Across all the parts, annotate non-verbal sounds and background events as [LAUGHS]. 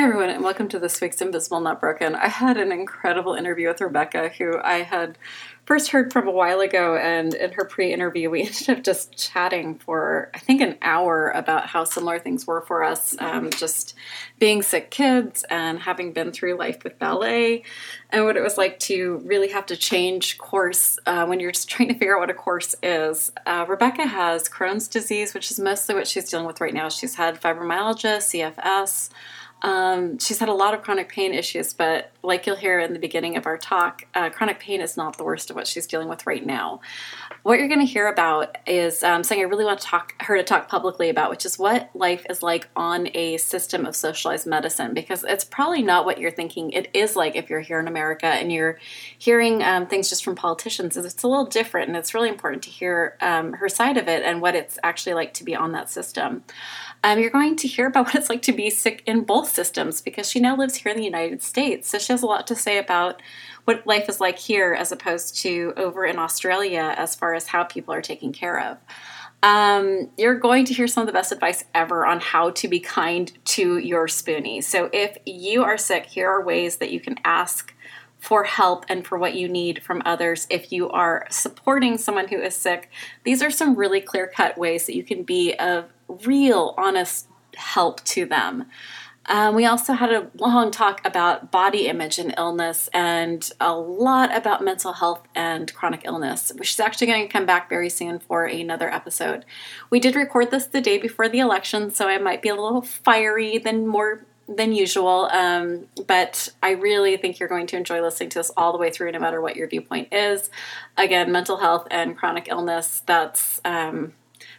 Hey everyone, and welcome to this week's Invisible Not Broken. I had an incredible interview with Rebecca, who I had first heard from a while ago, and in her pre interview, we [LAUGHS] ended up just chatting for I think an hour about how similar things were for us um, just being sick kids and having been through life with ballet, and what it was like to really have to change course uh, when you're just trying to figure out what a course is. Uh, Rebecca has Crohn's disease, which is mostly what she's dealing with right now. She's had fibromyalgia, CFS. Um, she's had a lot of chronic pain issues, but like you'll hear in the beginning of our talk, uh, chronic pain is not the worst of what she's dealing with right now. What you're going to hear about is um, something I really want to talk her to talk publicly about, which is what life is like on a system of socialized medicine. Because it's probably not what you're thinking it is like if you're here in America and you're hearing um, things just from politicians. It's a little different, and it's really important to hear um, her side of it and what it's actually like to be on that system. Um, you're going to hear about [LAUGHS] what it's like to be sick in both systems because she now lives here in the United States. So she has a lot to say about what life is like here as opposed to over in Australia as far as how people are taken care of. Um, you're going to hear some of the best advice ever on how to be kind to your spoonie. So if you are sick, here are ways that you can ask for help and for what you need from others. If you are supporting someone who is sick, these are some really clear cut ways that you can be of real, honest help to them. Um, we also had a long talk about body image and illness and a lot about mental health and chronic illness, which is actually going to come back very soon for another episode. We did record this the day before the election, so I might be a little fiery than more than usual, um, but I really think you're going to enjoy listening to this all the way through, no matter what your viewpoint is. Again, mental health and chronic illness, that's um,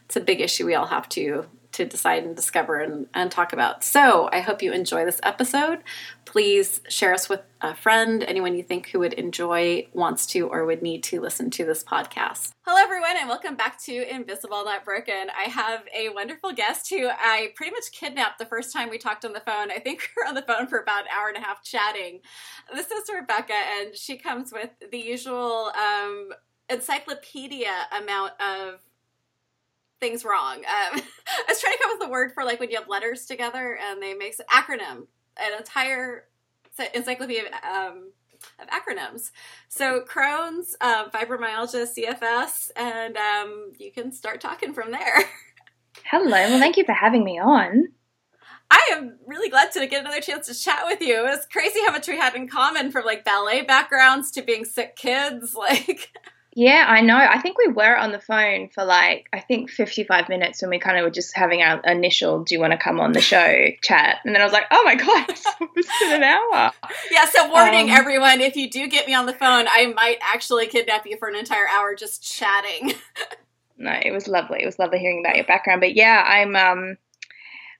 it's a big issue we all have to to decide and discover and, and talk about. So I hope you enjoy this episode. Please share us with a friend, anyone you think who would enjoy, wants to, or would need to listen to this podcast. Hello, everyone, and welcome back to Invisible Not Broken. I have a wonderful guest who I pretty much kidnapped the first time we talked on the phone. I think we [LAUGHS] were on the phone for about an hour and a half chatting. This is Rebecca, and she comes with the usual um, encyclopedia amount of things wrong. Um, [LAUGHS] I was trying to come up with a word for like when you have letters together and they make an acronym, an entire encyclopedia of, um, of acronyms. So Crohn's, um, fibromyalgia, CFS, and um, you can start talking from there. [LAUGHS] Hello. Well, thank you for having me on. I am really glad to get another chance to chat with you. It's crazy how much we had in common from like ballet backgrounds to being sick kids. [LAUGHS] Like, yeah, I know. I think we were on the phone for like, I think 55 minutes when we kind of were just having our initial, do you want to come on the show chat? And then I was like, oh my God, [LAUGHS] it's almost an hour. Yeah, so warning um, everyone, if you do get me on the phone, I might actually kidnap you for an entire hour just chatting. [LAUGHS] no, it was lovely. It was lovely hearing about your background. But yeah, I'm, um,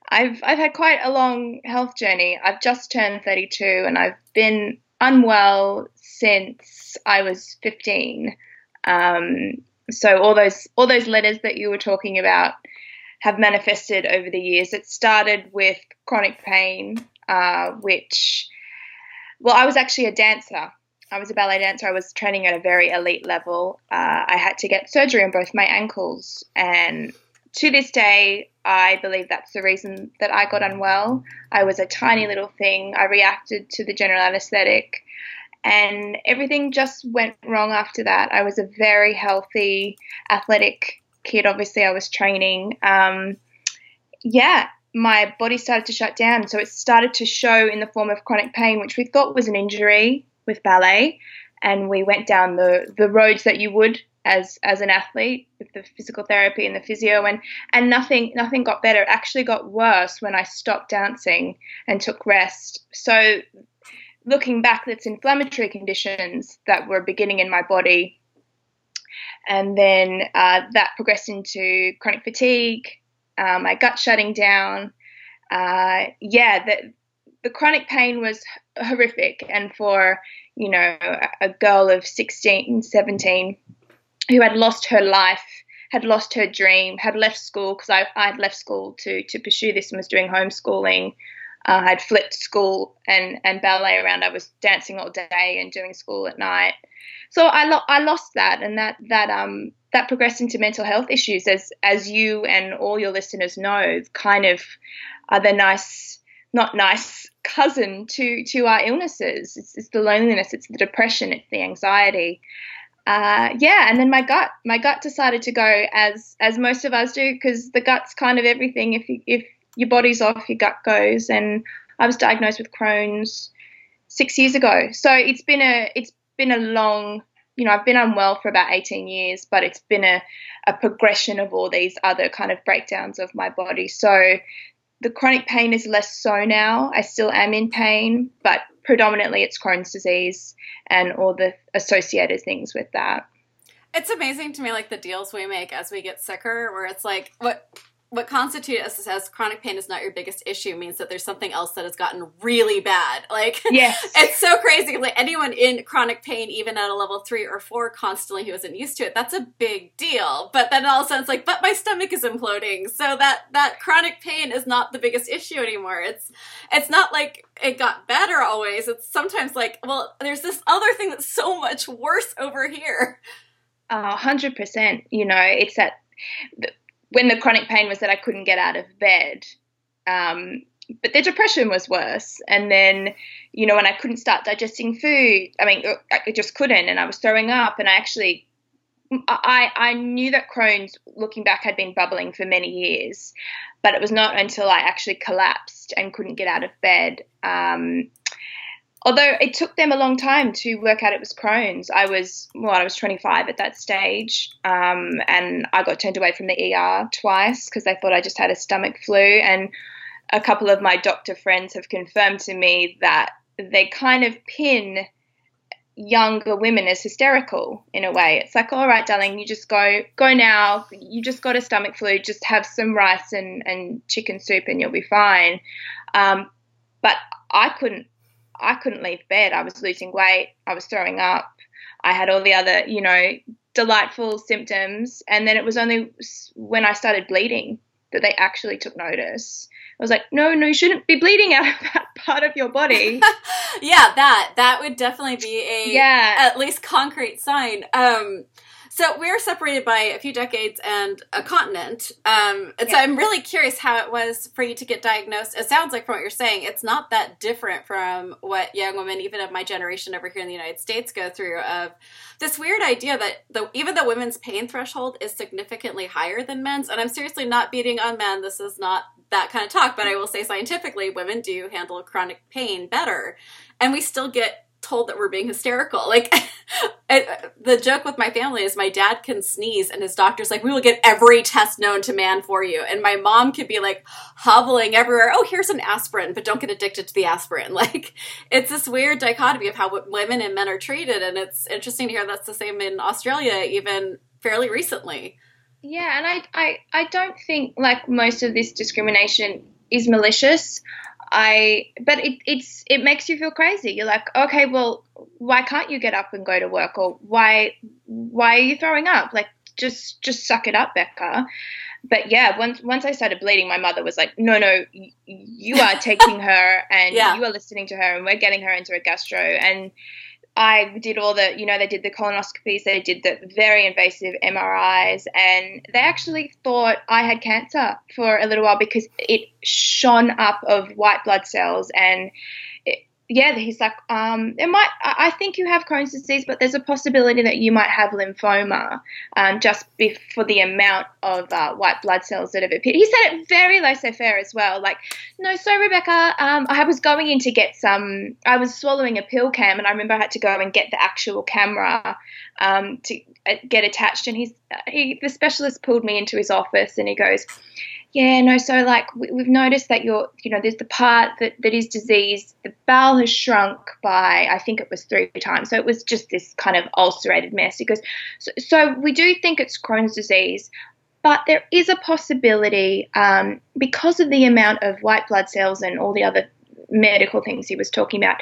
I've, I've had quite a long health journey. I've just turned 32 and I've been unwell since I was 15. Um, so all those all those letters that you were talking about have manifested over the years. It started with chronic pain, uh, which, well, I was actually a dancer. I was a ballet dancer. I was training at a very elite level. Uh, I had to get surgery on both my ankles, and to this day, I believe that's the reason that I got unwell. I was a tiny little thing. I reacted to the general anesthetic and everything just went wrong after that. I was a very healthy, athletic kid. Obviously, I was training. Um, yeah, my body started to shut down. So it started to show in the form of chronic pain, which we thought was an injury with ballet. And we went down the, the roads that you would as as an athlete with the physical therapy and the physio and and nothing nothing got better. It actually got worse when I stopped dancing and took rest. So looking back, that's inflammatory conditions that were beginning in my body. And then uh, that progressed into chronic fatigue, uh, my gut shutting down. Uh, yeah, the, the chronic pain was horrific. And for, you know, a girl of 16, 17 who had lost her life, had lost her dream, had left school because I, I had left school to, to pursue this and was doing homeschooling uh, I'd flipped school and, and ballet around. I was dancing all day and doing school at night. So I, lo- I lost that, and that that um that progressed into mental health issues, as as you and all your listeners know, kind of are the nice, not nice cousin to to our illnesses. It's, it's the loneliness, it's the depression, it's the anxiety. Uh, yeah, and then my gut, my gut decided to go as as most of us do because the gut's kind of everything. If you, if your body's off, your gut goes. And I was diagnosed with Crohn's six years ago. So it's been a it's been a long you know, I've been unwell for about 18 years, but it's been a, a progression of all these other kind of breakdowns of my body. So the chronic pain is less so now. I still am in pain, but predominantly it's Crohn's disease and all the associated things with that. It's amazing to me, like the deals we make as we get sicker, where it's like, what what constitutes as chronic pain is not your biggest issue means that there's something else that has gotten really bad. Like, [LAUGHS] yes. it's so crazy. Like anyone in chronic pain, even at a level three or four constantly who isn't used to it, that's a big deal. But then all of a sudden it's like, but my stomach is imploding. So that, that chronic pain is not the biggest issue anymore. It's, it's not like it got better always. It's sometimes like, well, there's this other thing that's so much worse over here. A hundred percent. You know, it's that when the chronic pain was that I couldn't get out of bed. Um, but the depression was worse. And then, you know, when I couldn't start digesting food, I mean, I just couldn't, and I was throwing up. And I actually, I I knew that Crohn's, looking back, had been bubbling for many years, but it was not until I actually collapsed and couldn't get out of bed um, although it took them a long time to work out it was Crohn's. I was well, I was 25 at that stage, um, and I got turned away from the ER twice because they thought I just had a stomach flu. And a couple of my doctor friends have confirmed to me that they kind of pin younger women as hysterical in a way. It's like, all right, darling, you just go go now. You just got a stomach flu. Just have some rice and, and chicken soup, and you'll be fine. Um, but I couldn't I couldn't leave bed. I was losing weight. I was throwing up. I had all the other, you know, delightful symptoms. And then it was only when I started bleeding that they actually took notice. I was like, no, no, you shouldn't be bleeding out of [LAUGHS] that part of your body. [LAUGHS] yeah, that that would definitely be a yeah. at least concrete sign. Um, so we're separated by a few decades and a continent. Um, and yeah. so I'm really curious how it was for you to get diagnosed. It sounds like from what you're saying, it's not that different from what young women, even of my generation over here in the United States, go through of this weird idea that the, even though women's pain threshold is significantly higher than men's, and I'm seriously not beating on men, this is not that kind of talk, but I will say scientifically, women do handle chronic pain better. And we still get told that we're being hysterical. Like [LAUGHS] it, the joke with my family is my dad can sneeze and his doctor's like, "We will get every test known to man for you." And my mom could be like hobbling everywhere. Oh, here's an aspirin, but don't get addicted to the aspirin. [LAUGHS] Like it's this weird dichotomy of how women and men are treated, and it's interesting to hear that's the same in Australia, even fairly recently. Yeah, and I, I, I don't think like most of this discrimination is malicious. I but it it's it makes you feel crazy. You're like, okay, well, why can't you get up and go to work, or why why are you throwing up? Like, just just suck it up, Becca. But yeah, once once I started bleeding, my mother was like, no, no, you are taking her [LAUGHS] and yeah. you are listening to her, and we're getting her into a gastro and I did all the, you know, they did the colonoscopies, they did the very invasive MRIs, and they actually thought I had cancer for a little while because it shone up of white blood cells and yeah, he's like, um, it might. I think you have Crohn's disease, but there's a possibility that you might have lymphoma, um, just for the amount of uh, white blood cells that have appeared. He said it very laissez-faire as well. Like, no, so Rebecca, um, I was going in to get some. I was swallowing a pill cam, and I remember I had to go and get the actual camera um, to uh, get attached. And he's he, the specialist pulled me into his office, and he goes yeah, no. So like we, have noticed that you're, you know, there's the part that, that is diseased. The bowel has shrunk by, I think it was three times. So it was just this kind of ulcerated mess. Because so, so we do think it's Crohn's disease, but there is a possibility um, because of the amount of white blood cells and all the other medical things he was talking about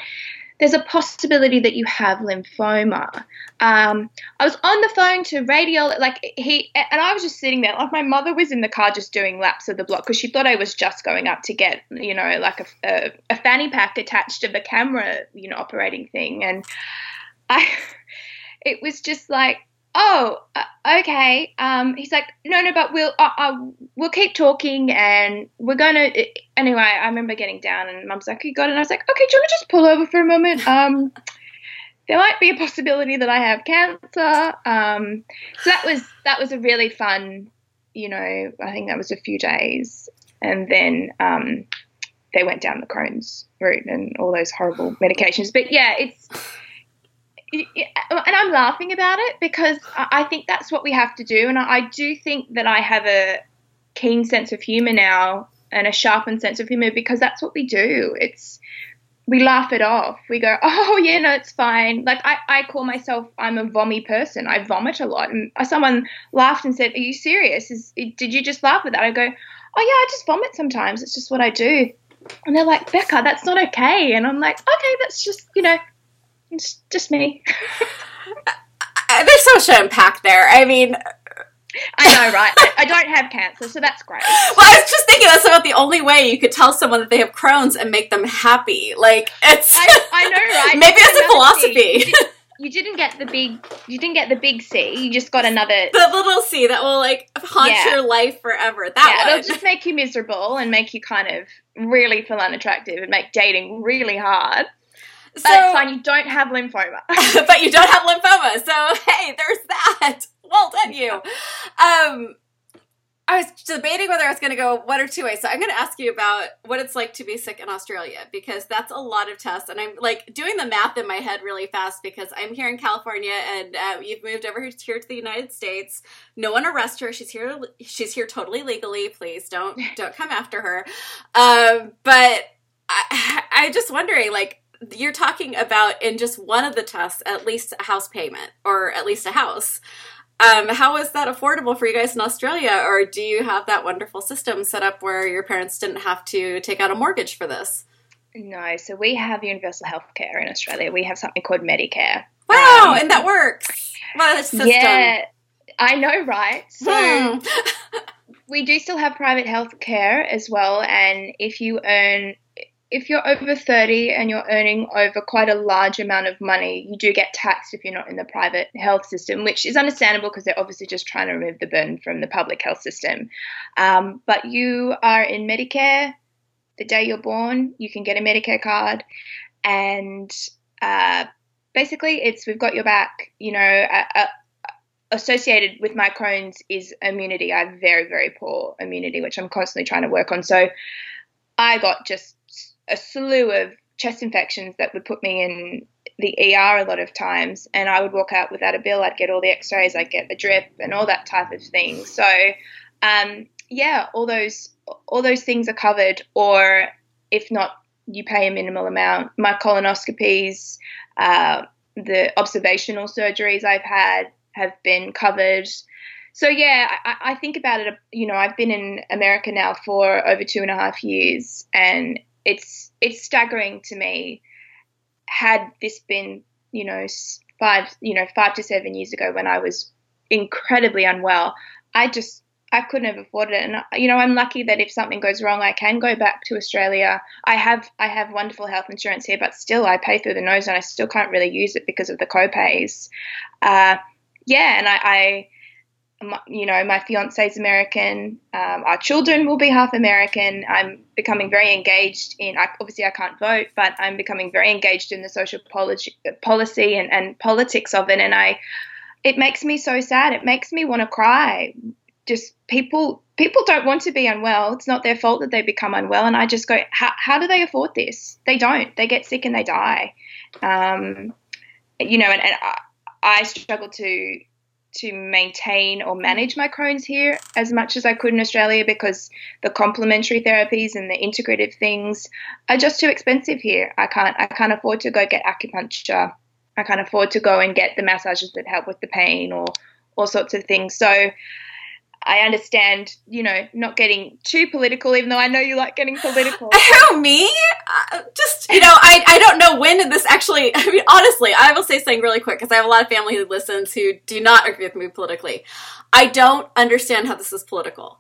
there's a possibility that you have lymphoma. Um, I was on the phone to radio, like he, and I was just sitting there. Like my mother was in the car just doing laps of the block because she thought I was just going up to get, you know, like a, a, a fanny pack attached to the camera, you know, operating thing. And I, [LAUGHS] it was just like, oh, uh, okay. Um, he's like, no, no, but we'll uh, uh, we'll keep talking, and we're gonna. Anyway, I remember getting down, and Mum's like, you got it. And I was like, okay, do you want to just pull over for a moment? Um, there might be a possibility that I have cancer. Um, so that was that was a really fun, you know, I think that was a few days, and then um, they went down the Crohn's route and all those horrible medications. But yeah, it's Uh, and I'm laughing about it because I think that's what we have to do. And I do think that I have a keen sense of humor now and a sharpened sense of humor because that's what we do. It's we laugh it off. We go, [LAUGHS] oh yeah, no, it's fine. Like I, I call myself, I'm a vommy person. I vomit a lot. And someone laughed and said, "Are you serious? Is, did you just laugh at that?" I go, oh yeah, I just vomit sometimes. It's just what I do. And they're like, Becca, that's not okay. And I'm like, okay, that's just you know, it's just me. [LAUGHS] Uh, there's so much to unpack there. I mean, I know, right? I, I, don't have cancer, so that's great. [LAUGHS] Well, I was just thinking that's about the only way you could tell someone that they have Crohn's and make them happy. Like it's. I, I know, [LAUGHS] right? Maybe it's a philosophy. You, did, not get the big. You didn't get the big C. You just got another. The little C that will like haunt yeah. your life forever. That yeah, one. it'll just make you miserable and make you kind of really feel unattractive and make dating really hard. So, but it's fine. You don't have lymphoma. [LAUGHS] [LAUGHS] but you don't have lymphoma. So hey, there's that. Well done, you. Um, I was debating whether I was going to go one or two ways. So I'm going to ask you about what it's like to be sick in Australia because that's a lot of tests, and I'm like doing the math in my head really fast because I'm here in California and uh, you've moved over here to the United States. No one arrest her. She's here. She's here totally legally. Please don't [LAUGHS] don't come after her. Um, but I, I'm just wondering, like, you're talking about in just one of the tests, at least a house payment or at least a house. Um, how is that affordable for you guys in Australia, or do you have that wonderful system set up where your parents didn't have to take out a mortgage for this? No, so we have universal health care in Australia. We have something called Medicare. Wow, um, and that works. Well, yeah, I know, right? So hmm. we do still have private health care as well, and if you earn if you're over 30 and you're earning over quite a large amount of money, you do get taxed if you're not in the private health system, which is understandable because they're obviously just trying to remove the burden from the public health system. Um, but you are in Medicare the day you're born, you can get a Medicare card, and uh, basically, it's we've got your back. You know, uh, uh, associated with my Crohn's is immunity. I have very, very poor immunity, which I'm constantly trying to work on. So I got just a slew of chest infections that would put me in the ER a lot of times, and I would walk out without a bill. I'd get all the X-rays, I'd get the drip, and all that type of thing. So, um, yeah, all those all those things are covered, or if not, you pay a minimal amount. My colonoscopies, uh, the observational surgeries I've had have been covered. So yeah, I, I think about it. You know, I've been in America now for over two and a half years, and it's it's staggering to me. Had this been, you know, five, you know, five to seven years ago when I was incredibly unwell, I just I couldn't have afforded it. And you know, I'm lucky that if something goes wrong, I can go back to Australia. I have I have wonderful health insurance here, but still I pay through the nose, and I still can't really use it because of the co-pays. Uh, yeah, and I, I you know, my fiance is American. Um, our children will be half American. I'm becoming very engaged in. I, obviously, I can't vote, but I'm becoming very engaged in the social policy, policy and, and politics of it. And I, it makes me so sad. It makes me want to cry. Just people, people don't want to be unwell. It's not their fault that they become unwell. And I just go, how, how do they afford this? They don't. They get sick and they die. Um, you know, and, and I, I struggle to to maintain or mm-hmm. manage my Crohn's here as much as I could in Australia because the complementary therapies and the integrative things are just too expensive here. I can't I can't afford to go get acupuncture. I can't afford to go and get the massages that help with the pain or all sorts of things. So I understand, you know, not getting too political, even though I know you like getting political. [LAUGHS] Who, me? Uh, just, you know, I, I don't know when this actually, [LAUGHS] I mean, honestly, I will say something really quick because I have a lot of family who listens who do not agree with me politically. I don't understand how this is political.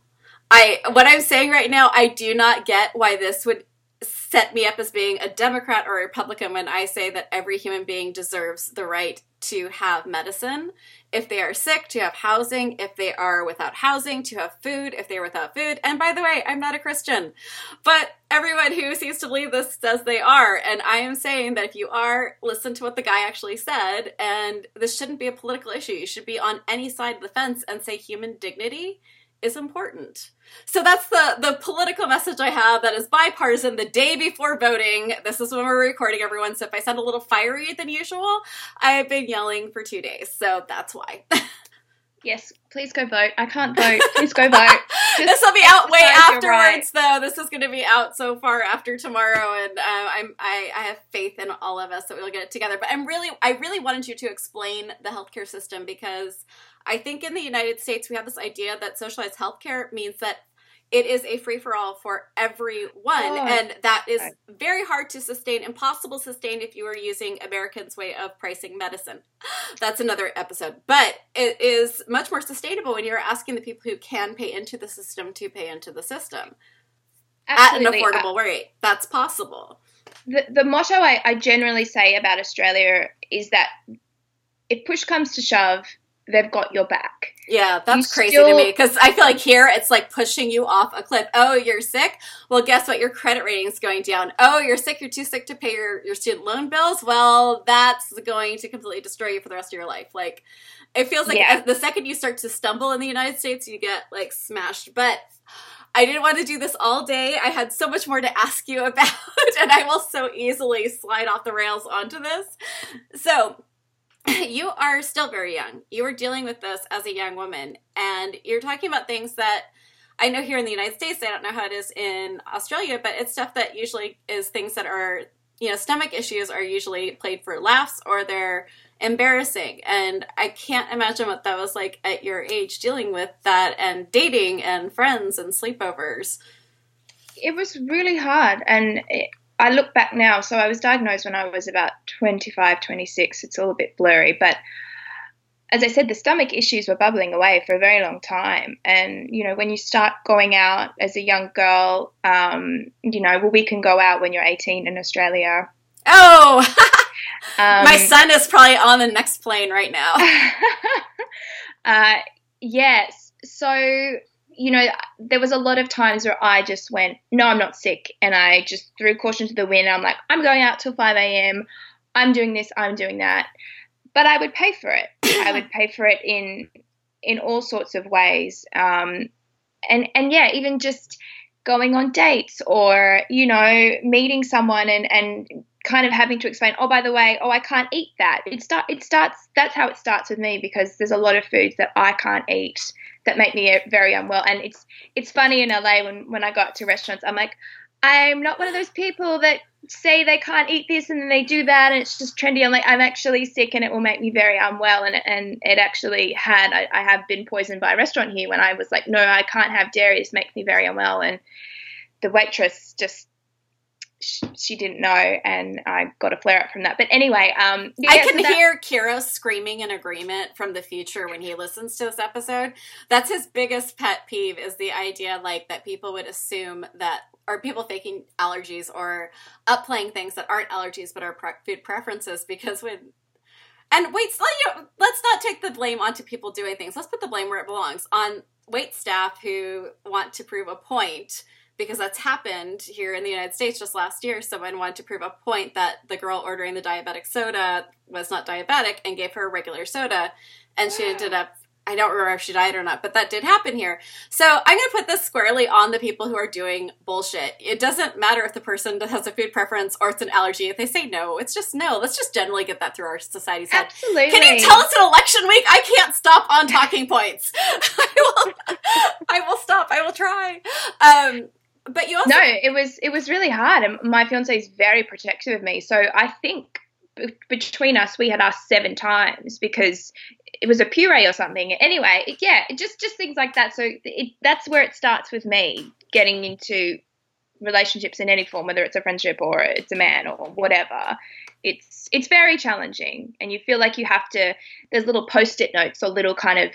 I, what I'm saying right now, I do not get why this would set me up as being a Democrat or a Republican when I say that every human being deserves the right to have medicine if they are sick, to have housing, if they are without housing, to have food, if they're without food. And by the way, I'm not a Christian, but everyone who seems to believe this says they are. And I am saying that if you are, listen to what the guy actually said. And this shouldn't be a political issue. You should be on any side of the fence and say human dignity is important. So that's the the political message I have that is bipartisan the day before voting. This is when we're recording everyone. So if I sound a little fiery than usual, I've been yelling for 2 days. So that's why. [LAUGHS] yes, please go vote. I can't vote. Please go vote. [LAUGHS] this will be out way afterwards right. though. This is going to be out so far after tomorrow and uh, I'm I, I have faith in all of us that we'll get it together. But I'm really I really wanted you to explain the healthcare system because I think in the United States we have this idea that socialized healthcare means that it is a free for all for everyone, oh, and that is very hard to sustain, impossible to sustain if you are using Americans' way of pricing medicine. [GASPS] That's another episode, but it is much more sustainable when you're asking the people who can pay into the system to pay into the system Absolutely. at an affordable rate. That's possible. The, the motto I, I generally say about Australia is that if push comes to shove, they've got your back. Yeah, that's crazy still, to me because I feel like here it's like pushing you off a cliff. Oh, you're sick? Well, guess what? Your credit rating is going down. Oh, you're sick? You're too sick to pay your, your student loan bills? Well, that's going to completely destroy you for the rest of your life. Like, it feels like yeah. the second you start to stumble in the United States, you get like smashed. But I didn't want to do this all day. I had so much more to ask you [LAUGHS] about, and I will so easily slide off the rails onto this. So, [CLEARS THROAT] you are still very young. You are dealing with this as a young woman, and you're talking about things that I know here in the United States, I don't know how it is in Australia, but it's stuff that usually is things that are, you know, stomach issues are usually played for laughs or they're embarrassing. And I can't imagine what that was like at your age dealing with that and dating and friends and sleepovers. It was really hard. And I look back now, so I was diagnosed when I was about 25, 26. It's all a bit blurry, but as I said, the stomach issues were bubbling away for a very long time. And, you know, when you start going out as a young girl, um, you know, well, we can go out when you're 18 in Australia. Oh, [LAUGHS] um, my son is probably on the next plane right now. [LAUGHS] uh, yes. So you know, there was a lot of times where I just went, no, I'm not sick. And I just threw caution to the wind. I'm like, I'm going out till 5 a.m. I'm doing this, I'm doing that. But I would pay for it. [COUGHS] I would pay for it in in all sorts of ways. Um, and, and yeah, even just going on dates or, you know, meeting someone and, and kind of having to explain, oh, by the way, oh, I can't eat that. It start it starts. That's how it starts with me because there's a lot of foods that I can't eat that make me uh, very unwell. And it's it's funny in LA when when I got to restaurants, I'm like, I'm not one of those people that say they can't eat this and then they do that and it's just trendy. I'm like, I'm actually sick and it will make me very unwell. And and it actually had. I, I have been poisoned by a restaurant here when I was like, no, I can't have dairy. This makes me very unwell. And the waitress just she didn't know, and I got a flare up from that. But anyway, um, yeah, I can so that- hear Kira screaming in agreement from the future when he listens to this episode. That's his biggest pet peeve is the idea like that people would assume that are people faking allergies or upplaying things that aren't allergies but are pre- food preferences because when and wait, so, you know, let's not take the blame onto people doing things. Let's put the blame where it belongs on wait staff who want to prove a point because that's happened here in the United States just last year. Someone wanted to prove a point that the girl ordering the diabetic soda was not diabetic and gave her a regular soda. And she ended up, I don't remember if she died or not, but that did happen here. So I'm going to put this squarely on the people who are doing bullshit. It doesn't matter if the person has a food preference or it's an allergy. If they say no, it's just no. Let's just generally get that through our society's head. Absolutely. Can you tell us an election week? I can't stop on talking points. [LAUGHS] I will, I will stop. I will try. Um, but you also no, it was it was really hard, and my fiance is very protective of me. So I think b- between us, we had asked seven times because it was a puree or something. Anyway, yeah, just just things like that. So it, that's where it starts with me getting into relationships in any form, whether it's a friendship or it's a man or whatever. It's it's very challenging, and you feel like you have to. There's little post-it notes or little kind of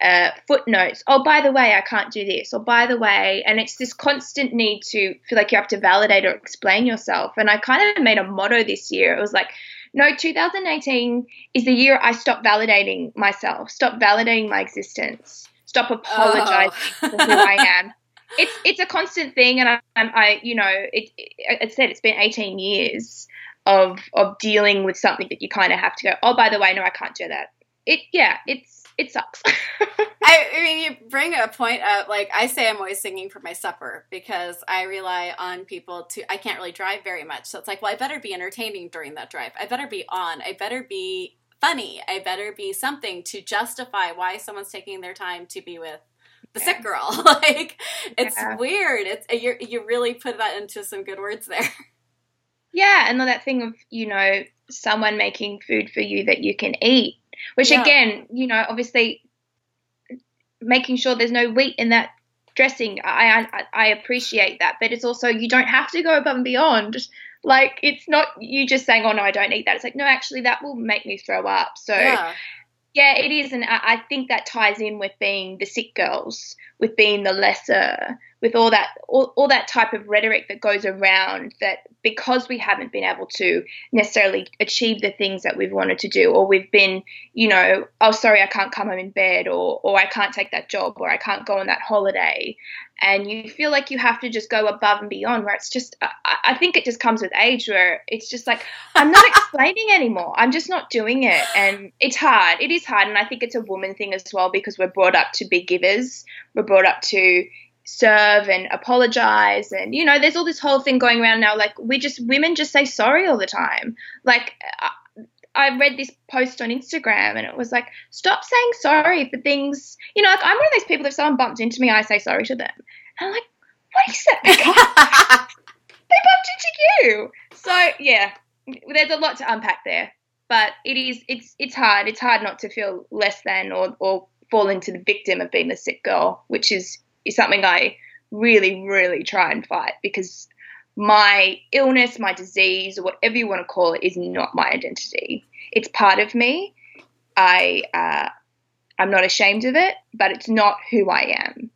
uh, footnotes. Oh, by the way, I can't do this. Or by the way, and it's this constant need to feel like you have to validate or explain yourself. And I kind of made a motto this year. It was like, No, 2018 is the year I stop validating myself, stop validating my existence, stop apologizing oh. for who I am. [LAUGHS] It's it's a constant thing, and I, I you know, it, it, I said it's been 18 years of of dealing with something that you kind of have to go. Oh, by the way, no, I can't do that. It yeah, it's it sucks. [LAUGHS] I, I, mean, you bring a point up. Like I say, I'm always singing for my supper because I rely on people to. I can't really drive very much, so it's like, well, I better be entertaining during that drive. I better be on. I better be funny. I better be something to justify why someone's taking their time to be with the yeah. sick girl. [LAUGHS] like it's yeah. weird. It's you you really put that into some good words there. [LAUGHS] Yeah, and that thing of you know someone making food for you that you can eat which yeah. again, you know, obviously making sure there's no wheat in that dressing. I, I I appreciate that, but it's also you don't have to go above and beyond. Like it's not you just saying, "Oh no, I don't eat that." It's like, no, actually, that will make me throw up. So. Yeah. Yeah, it is, and I think that ties in with being the sick girls, with being the lesser, with all that all, all that type of rhetoric that goes around that because we haven't been able to necessarily achieve the things that we've wanted to do or we've been you know oh sorry i can't come home in bed or or i can't take that job or i can't go on that holiday. And you feel like you have to just go above and beyond where it's just I, I think it just comes with age where it's just like i'm not [LAUGHS] explaining anymore. I'm just not doing it. And it's hard. It is hard. And i think it's a woman thing as well because we're brought up to be givers. We're brought up to serve and apologize and you know there's all this whole thing going around now like we just women just say sorry all the time like I read this post on Instagram and it was like, stop saying sorry for things. You know, like I'm one of those people, if someone bumps into me, I say sorry to them. And I'm like, what is that? [LAUGHS] they bumped into you. So, yeah, there's a lot to unpack there. But it is, it's, it's hard. It's hard not to feel less than or, or fall into the victim of being the sick girl, which is is something I really, really try and fight because my illness, my disease, or whatever you want to call it, is not my identity. It's part of me. I uh, I'm not ashamed of it, but it's not who I am.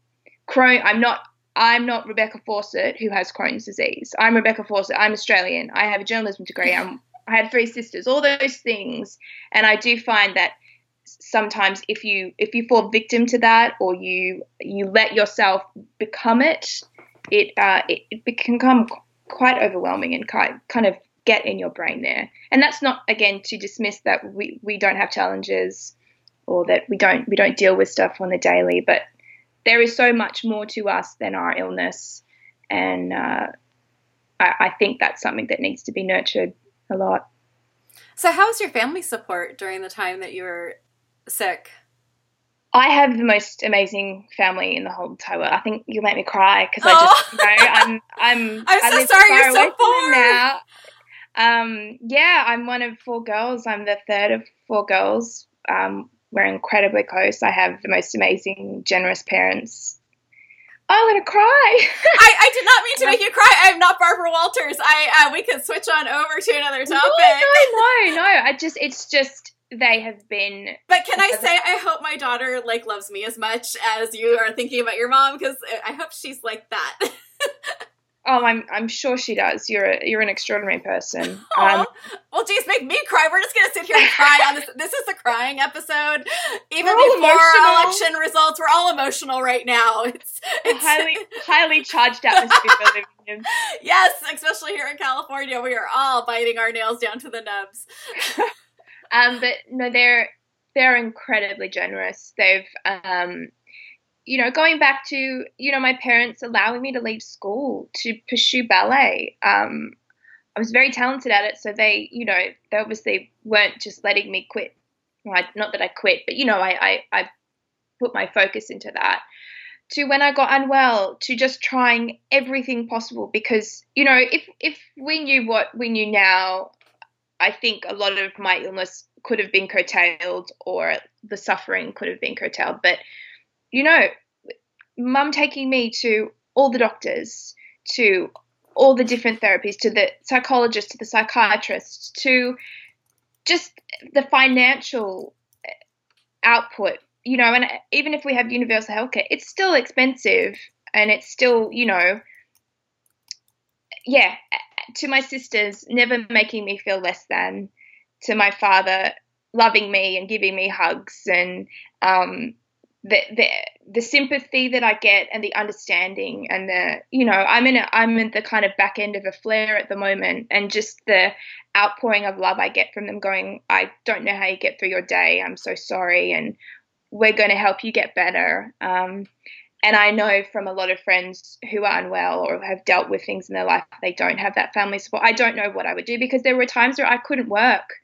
Crohn. I'm not. I'm not Rebecca Fawcett who has Crohn's disease. I'm Rebecca Fawcett. I'm Australian. I have a journalism degree. I'm, I had three sisters. All those things, and I do find that sometimes if you if you fall victim to that or you you let yourself become it, it uh, it, it can become quite overwhelming and kind kind of get in your brain there. And that's not again to dismiss that we, we don't have challenges or that we don't we don't deal with stuff on the daily, but there is so much more to us than our illness, and uh, I, I think that's something that needs to be nurtured a lot. So, how was your family support during the time that you were sick? I have the most amazing family in the whole entire world. I think you'll make me cry because oh. I just, you know, I'm, I'm, [LAUGHS] I'm so sorry you're so far now. Um, yeah, I'm one of four girls. I'm the third of four girls. Um, we're incredibly close. I have the most amazing, generous parents. I'm gonna cry. [LAUGHS] I, I did not mean to make you cry. I'm not Barbara Walters. I uh, we could switch on over to another topic. No, no, no, no. I just it's just they have been. But can I say, I hope my daughter like loves me as much as you are thinking about your mom because I hope she's like that. [LAUGHS] oh, I'm I'm sure she does. You're a, you're an extraordinary person. Um, well, geez, make me cry. We're just gonna sit here and cry on this. [LAUGHS] This is the crying episode. Even before election results, we're all emotional right now. It's, it's highly [LAUGHS] highly charged atmosphere Yes, especially here in California, we are all biting our nails down to the nubs. Um, but no, they're they're incredibly generous. They've um, you know, going back to you know my parents allowing me to leave school to pursue ballet. Um, I was very talented at it, so they you know they obviously weren't just letting me quit. Well, not that I quit, but you know I, I I put my focus into that to when I got unwell, to just trying everything possible because you know if if we knew what we knew now I think a lot of my illness could have been curtailed or the suffering could have been curtailed. But, you know, mum taking me to all the doctors, to all the different therapies, to the psychologist, to the psychiatrist, to just the financial eh, output, you know, and even if we have universal healthcare, it's still expensive and it's still, you know, yeah, to my sisters, never making me feel less than, to my father loving me and giving me hugs and um, the, the the sympathy that I get and the understanding and the you know I'm in a, I'm in the kind of back end of a flare at the moment and just the outpouring of love I get from them going I don't know how you get through your day. I'm so sorry and we're going to help you get better. Um, and I know from a lot of friends who are unwell or have dealt with things in their life they don't have that family support I don't know what I would do because there were times where I couldn't work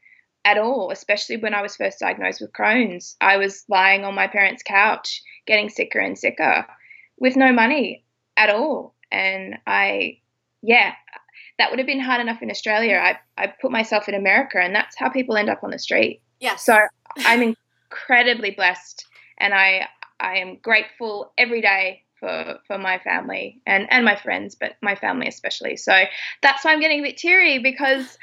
at all, especially when I was first diagnosed with Crohn's. I was lying on my parents' couch, getting sicker and sicker with no money at all. And I, yeah, that would have been hard enough in Australia. I, I put myself in America, and that's how people end up on the street. Yeah. So I'm incredibly blessed, and I, I am grateful every day for, for my family and, and my friends, but my family especially. So that's why I'm getting a bit teary because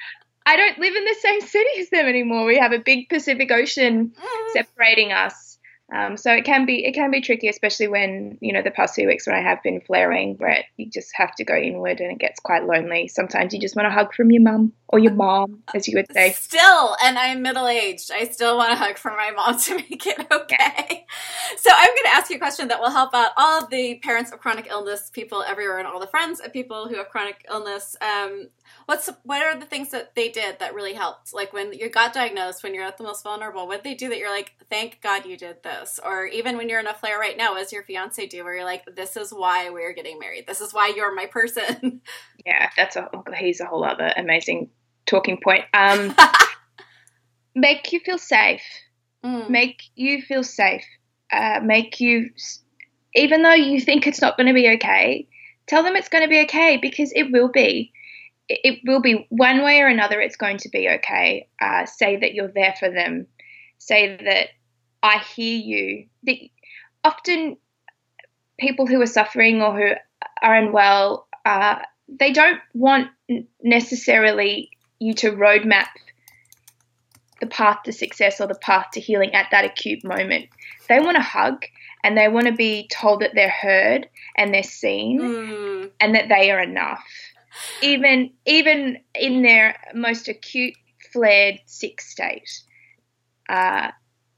I don't live in the same [LAUGHS] city as them anymore. We have a big Pacific Ocean mm. separating us. Um, so it can be it can be tricky, especially when you know the past few weeks when I have been flaring, where you just have to go inward and it gets quite lonely. Sometimes you just want a hug from your mum or your mom, as you would say. Still, and I'm middle aged. I still want a hug from my mom [LAUGHS] to make it okay. So I'm going to ask you a question that will help out all of the parents of chronic illness, people everywhere, and all the friends of people who have chronic illness. Um, what's what are the things that they did that really helped? Like when you got diagnosed, when you're at the most vulnerable, what did they do that you're like, thank God you did this? Or even when you're in a flare right now, as your fiance do, where you're like, this is why we're getting married. This is why you're my person. [LAUGHS] Yeah, that's a he's a whole other amazing talking point. Um, [LAUGHS] make you feel safe. Mm. Make you feel safe. Uh, make you, even though you think it's not going to be okay, tell them it's going to be okay because it will be it will be one way or another, it's going to be okay. Uh, say that you're there for them. Say that I hear you. The, often, people who are suffering or who are unwell, uh, they don't want necessarily you to roadmap the path to success or the path to healing at that acute moment. They want a hug and they want to be told that they're heard and they're seen mm. and that they are enough even even in their most acute flared sick state. Uh,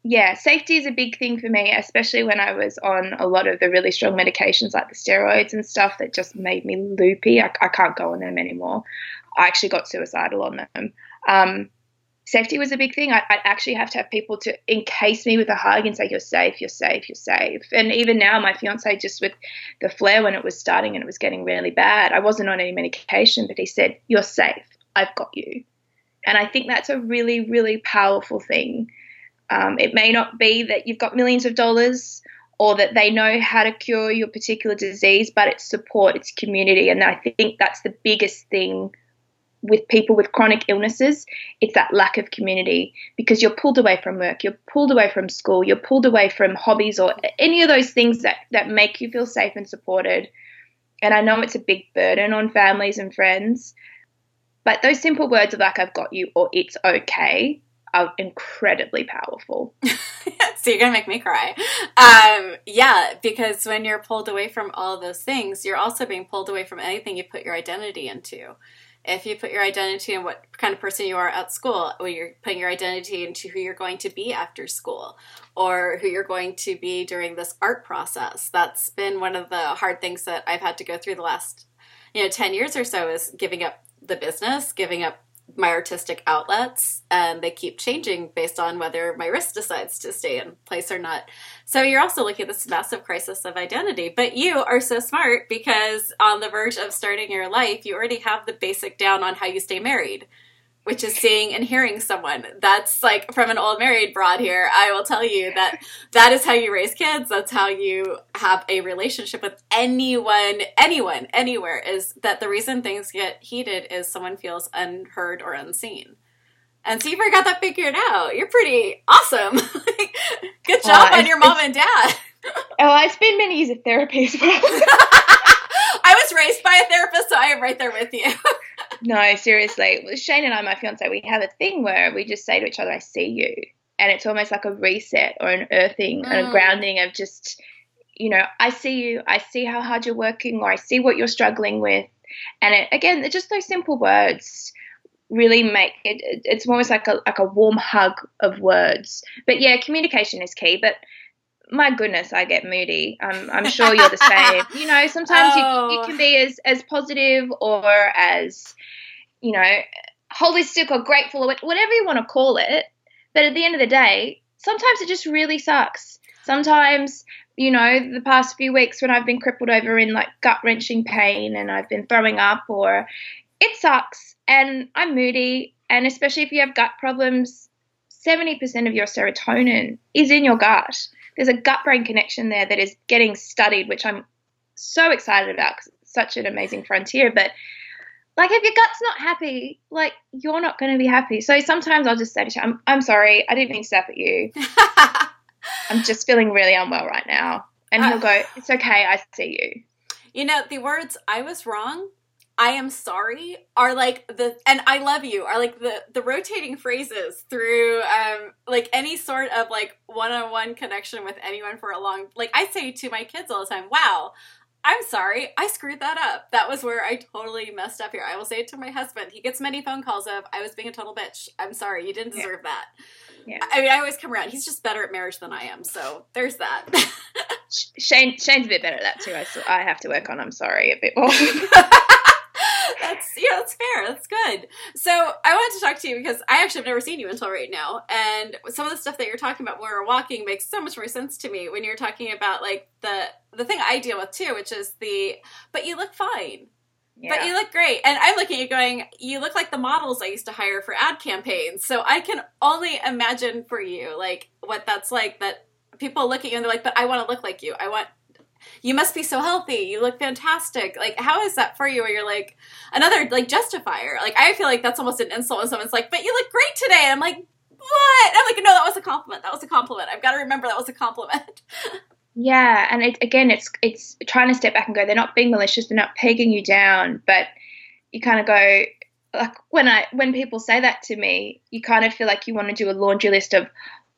yeah, safety is a big thing for me, especially when I was on a lot of the really strong medications like the steroids and stuff that just made me loopy. I, I can't go on them anymore. I actually got suicidal on them. Um, safety was a big thing. I, would actually have to have people to encase me with a hug and say, You're safe, you're safe, you're safe. And even now, my fiance, just with the flare when it was starting and it was getting really bad, I wasn't on any medication, but he said, You're safe, I've got you. And I think that's a really, really powerful thing. Um, it may not be that you've got millions of dollars or that they know how to cure your particular disease, but it's support, it's community. And I think that's the biggest thing with people with chronic illnesses, it's that lack of community because you're pulled away from work, you're pulled away from school, you're pulled away from hobbies or any of those things that, that make you feel safe and supported. And I know it's a big burden on families and friends, but those simple words of like, I've got you or it's okay are incredibly powerful. [LAUGHS] so you're gonna make me cry. Um, yeah, because when you're pulled away from all those things, you're also being pulled away from anything you put your identity into if you put your identity in what kind of person you are at school, or you're putting your identity into who you're going to be after school, or who you're going to be during this art process, that's been one of the hard things that I've had to go through the last, you know, 10 years or so is giving up the business, giving up my artistic outlets and they keep changing based on whether my wrist decides to stay in place or not. So you're also looking at this massive crisis of identity. But you are so smart because on the verge of starting your life, you already have the basic down on how you stay married which is seeing and hearing someone. That's like from an old married broad here. I will tell you that that is how you raise kids. That's how you have a relationship with anyone, anyone, anywhere. Is that the reason things get heated is someone feels unheard or unseen. And so you got that figured out. You're pretty awesome. [LAUGHS] Good job on your mom and dad. oh, I spent many years of therapy as well. [LAUGHS] Was raised by a therapist, so I am right there with you. [LAUGHS] no, seriously. Shane and I, my fiance, we have a thing where we just say to each other, I see you. And it's almost like a reset or an earthing mm. and a mm. grounding of just, you know, I see you, I see how hard you're working, or I see what you're struggling with. And it, again, just those simple words really make it it's almost like a like a warm hug of words but yeah communication is key but my goodness i get moody i'm, I'm sure you're the same [LAUGHS] you know sometimes oh. you, you oh. can be as as positive or as you know holistic or grateful or whatever you want to call it but at the end of the day sometimes it just really sucks sometimes you know the past few weeks when i've been crippled over in like gut wrenching pain and i've been throwing up or it sucks and I'm moody. And especially if you have gut problems, 70% of your serotonin is in your gut. There's a gut brain connection there that is getting studied, which I'm so excited about because it's such an amazing frontier. But like, if your gut's not happy, like, you're not going to be happy. So sometimes I'll just say to you, I'm, I'm sorry, I didn't mean to snap at you. [LAUGHS] I'm just feeling really unwell right now. And he'll uh, go, It's okay, I see you. You know, the words, I was wrong, I am sorry are like the and I love you are like the the rotating phrases through um like any sort of like one-on-one connection with anyone for a long like I say to my kids all the time, "Wow, I'm sorry, I screwed that up. That was where I totally messed up here." I will say it to my husband. He gets many phone calls of, "I was being a total bitch. I'm sorry. You didn't deserve yeah. that." Yeah. I mean, I always come around. He's just better at marriage than I am, so there's that. Shane Shane's a bit better at that too. I I have to work on. I'm sorry a bit more [LAUGHS] [LAUGHS] that's [LAUGHS] yeah, that's fair. That's good. So I wanted to talk to you because I actually have never seen you until right now, and some of the stuff that you're talking about when we're walking makes so much more sense to me when you're talking about like the the thing I deal with too, which is the but you look fine. Yeah. But you look great. And I'm looking at you going, you look like the models I used to hire for ad campaigns. So I can only imagine for you, like, what that's like that people look at you and they're like, but I want to look like you. I want you must be so healthy. You look fantastic. Like, how is that for you? Where you're like another like justifier. Like, I feel like that's almost an insult when someone's like, "But you look great today." And I'm like, "What?" I'm like, "No, that was a compliment. That was a compliment. I've got to remember that was a compliment." Yeah, and it, again, it's it's trying to step back and go. They're not being malicious. They're not pegging you down, but you kind of go like when I when people say that to me, you kind of feel like you want to do a laundry list of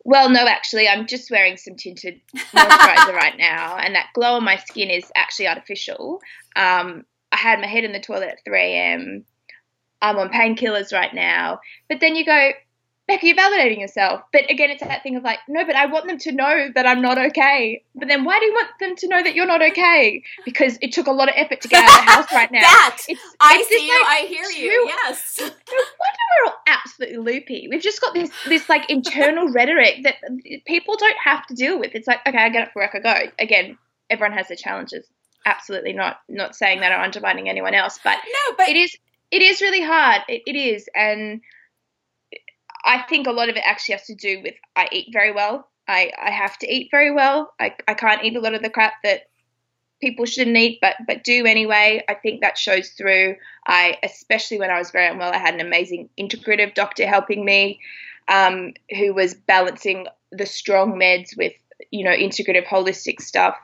well, no, actually, I'm just wearing some tinted moisturizer [LAUGHS] right now, and that glow on my skin is actually artificial. Um, I had my head in the toilet at 3 a.m. I'm on painkillers right now. But then you go, Becca, you're validating yourself. But again, it's that thing of like, no, but I want them to know that I'm not okay. But then why do you want them to know that you're not okay? Because it took a lot of effort to get out of the [LAUGHS] house right now. that it's, I it's see you, like, I hear you. Yes. [LAUGHS] No wonder we're all absolutely loopy. We've just got this this like internal rhetoric that people don't have to deal with. It's like, okay, I get up for work, I go. Again, everyone has their challenges. Absolutely not not saying that or undermining anyone else, but no, but it is it is really hard. it, it is, and I think a lot of it actually has to do with I eat very well. I, I have to eat very well. I, I can't eat a lot of the crap that people shouldn't eat, but but do anyway. I think that shows through. I especially when I was very unwell, I had an amazing integrative doctor helping me, um, who was balancing the strong meds with you know integrative holistic stuff.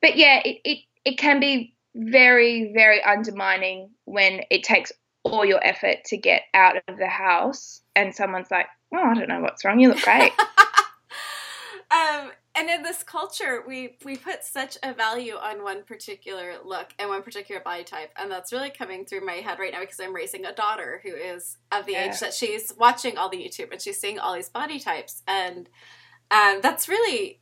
But yeah, it, it, it can be very very undermining when it takes all your effort to get out of the house and someone's like, "Oh, I don't know what's wrong. You look great." [LAUGHS] um, and in this culture, we we put such a value on one particular look and one particular body type, and that's really coming through my head right now because I'm raising a daughter who is of the yeah. age that she's watching all the YouTube and she's seeing all these body types, and um, that's really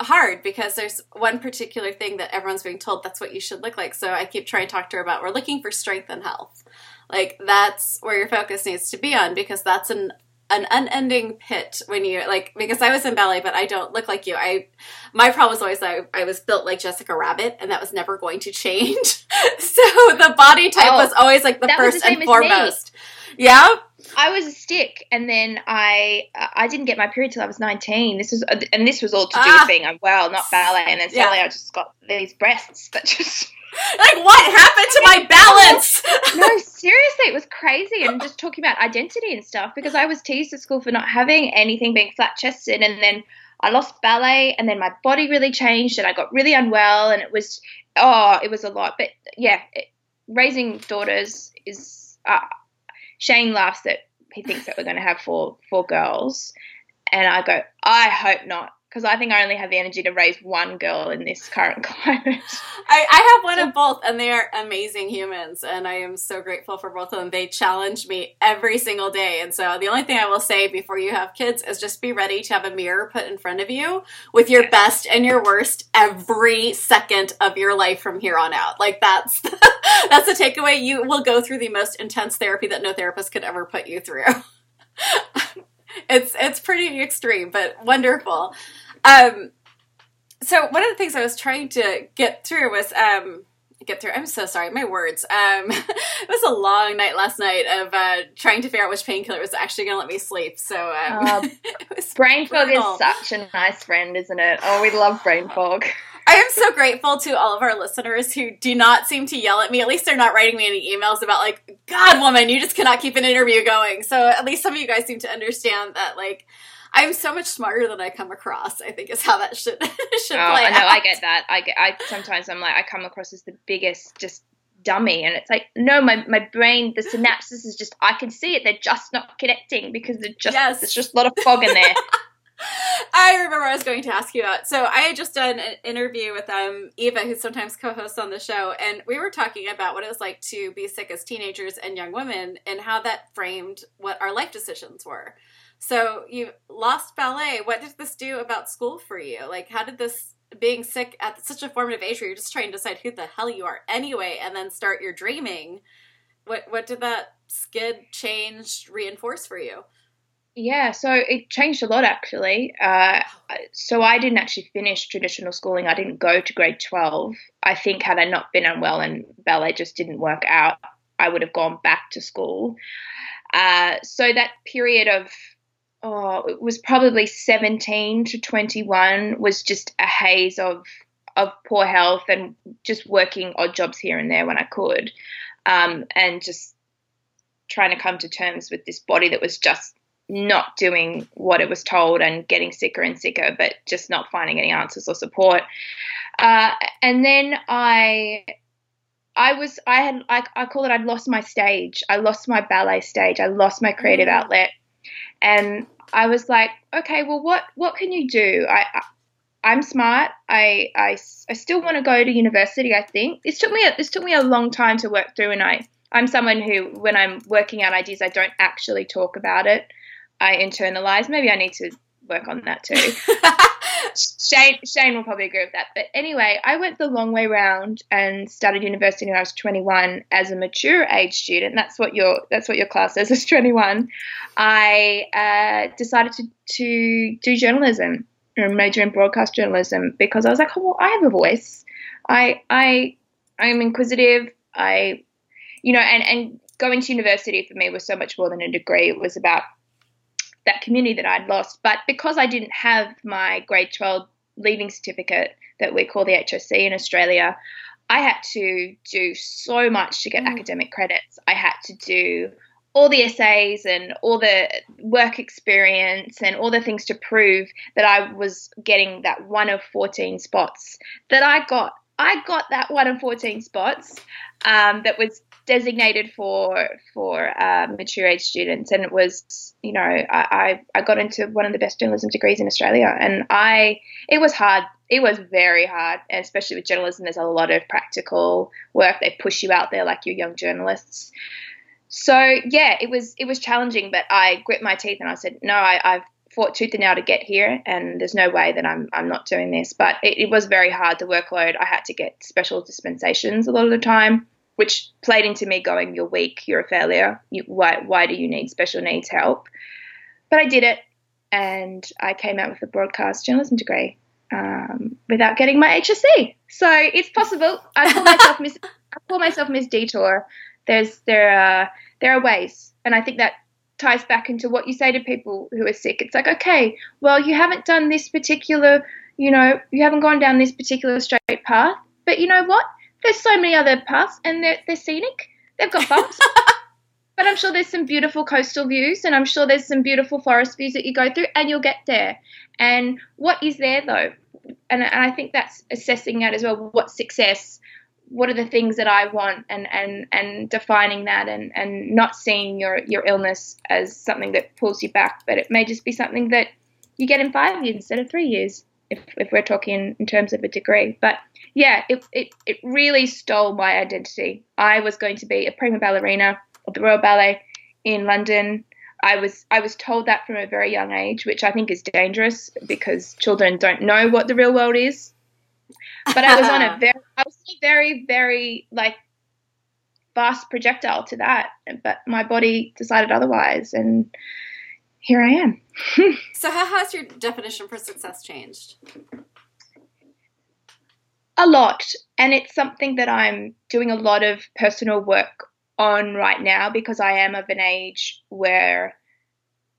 hard because there's one particular thing that everyone's being told that's what you should look like. So I keep trying to talk to her about we're looking for strength and health. Like that's where your focus needs to be on because that's an an unending pit when you like because I was in ballet but I don't look like you. I my problem was always I, I was built like Jessica Rabbit and that was never going to change. [LAUGHS] so the body type oh, was always like the first the and foremost. Yeah. I was a stick, and then I I didn't get my period till I was nineteen. This was and this was all to do ah. with being unwell, not ballet. And then suddenly yeah. I just got these breasts that just like what happened to my balance? no, seriously, it was crazy. And just talking about identity and stuff because I was teased at school for not having anything, being flat chested, and then I lost ballet, and then my body really changed, and I got really unwell, and it was oh, it was a lot. But yeah, it, raising daughters is. Uh, Shane laughs that he thinks that we're going to have four four girls, and I go, I hope not because I think I only have the energy to raise one girl in this current [LAUGHS] climate. I, I have one of both, and they are amazing humans, and I am so grateful for both of them. They challenge me every single day, and so the only thing I will say before you have kids is just be ready to have a mirror put in front of you with your best and your worst every second of your life from here on out. Like that's [LAUGHS] that's the takeaway. You will go through the most intense therapy that no therapist could ever put you through. [LAUGHS] it's it's pretty extreme, but wonderful. Um, so one of the things I was trying to get through was um, get through. I'm so sorry, my words. Um, [LAUGHS] it was a long night last night of uh, trying to figure out which painkiller was actually going to let me sleep. So um, uh, [LAUGHS] brain fog is such a nice friend, isn't it? Oh, we love brain fog. [LAUGHS] I am so grateful to all of our listeners who do not seem to yell at me. At least they're not writing me any emails about like, God, woman, you just cannot keep an interview going. So at least some of you guys seem to understand that, like, I'm so much smarter than I come across. I think is how that should [LAUGHS] should oh, play. I know, I get that. I get. I sometimes I'm like, I come across as the biggest, just dummy and it's like no my, my brain the synapses is just i can see it they're just not connecting because they're just yes. there's just a lot of fog in there [LAUGHS] [LAUGHS] I remember I was going to ask you about. So I had just done an interview with um, Eva, who sometimes co-hosts on the show, and we were talking about what it was like to be sick as teenagers and young women, and how that framed what our life decisions were. So you lost ballet. What did this do about school for you? Like, how did this being sick at such a formative age where you're just trying to decide who the hell you are anyway, and then start your dreaming? What what did that skid change reinforce for you? Yeah, so it changed a lot actually. Uh, so I didn't actually finish traditional schooling. I didn't go to grade 12. I think had I not been unwell and ballet just didn't work out, I would have gone back to school. Uh, so that period of, oh, it was probably 17 to 21 was just a haze of, of poor health and just working odd jobs here and there when I could. Um, and just trying to come to terms with this body that was just not doing what it was told and getting sicker and sicker, but just not finding any answers or support. Uh, and then I, I was, I had, I, I call it, I'd lost my stage. I lost my ballet stage. I lost my creative mm. outlet, and I was like, okay, well, what, what can you do? I, I am smart. I, I, I still want to go to university. I think this took me a, this took me a long time to work through, and I I'm someone who, when I'm working out ideas, I don't actually talk about it. I internalize. Maybe I need to work on that too. [LAUGHS] Shane Shane will probably agree with that. But anyway, I went the long way round and started university when I was 21 as a mature age student. That's what your that's what your class says is 21. I uh, decided to to do journalism, or major in broadcast journalism, because I was like, oh, well, I have a voice. I I I'm inquisitive. I you know, and and going to university for me was so much more than a degree. It was about that community that I'd lost. But because I didn't have my grade 12 leaving certificate that we call the HSC in Australia, I had to do so much to get mm. academic credits. I had to do all the essays and all the work experience and all the things to prove that I was getting that one of 14 spots that I got. I got that one of 14 spots um, that was designated for for uh, mature age students, and it was you know I, I got into one of the best journalism degrees in Australia, and I it was hard. It was very hard, and especially with journalism. There's a lot of practical work. They push you out there like you're young journalists. So yeah, it was it was challenging, but I grit my teeth and I said, no, I, I've fought tooth and nail to get here, and there's no way that I'm I'm not doing this. But it, it was very hard. The workload. I had to get special dispensations a lot of the time which played into me going, "You're weak. You're a failure. You, why why do you need special needs help?" But I did it, and I came out with a broadcast journalism degree um, without getting my HSC. So it's possible. I call myself Miss. [LAUGHS] I call myself Miss Detour. There's there are there are ways, and I think that ties back into what you say to people who are sick. It's like, okay, well, you haven't done this particular, you know, you haven't gone down this particular straight path, but you know what? There's so many other paths, and they're, they're scenic. They've got bumps. [LAUGHS] but I'm sure there's some beautiful coastal views, and I'm sure there's some beautiful forest views that you go through, and you'll get there. And what is there, though? And, and I think that's assessing that as well. What success? What are the things that I want, and and and defining that, and and not seeing your your illness as something that pulls you back, but it may just be something that you get in five years instead of three years if, if we're talking in terms of a degree. But yeah, it, it, it really stole my identity. I was going to be a prima ballerina of the Royal Ballet in London. I was I was told that from a very young age, which I think is dangerous because children don't know what the real world is. But I was on a [LAUGHS] very I was a very very like fast projectile to that, but my body decided otherwise, and here I am. [LAUGHS] so, how has your definition for success changed? A lot, and it's something that I'm doing a lot of personal work on right now because I am of an age where,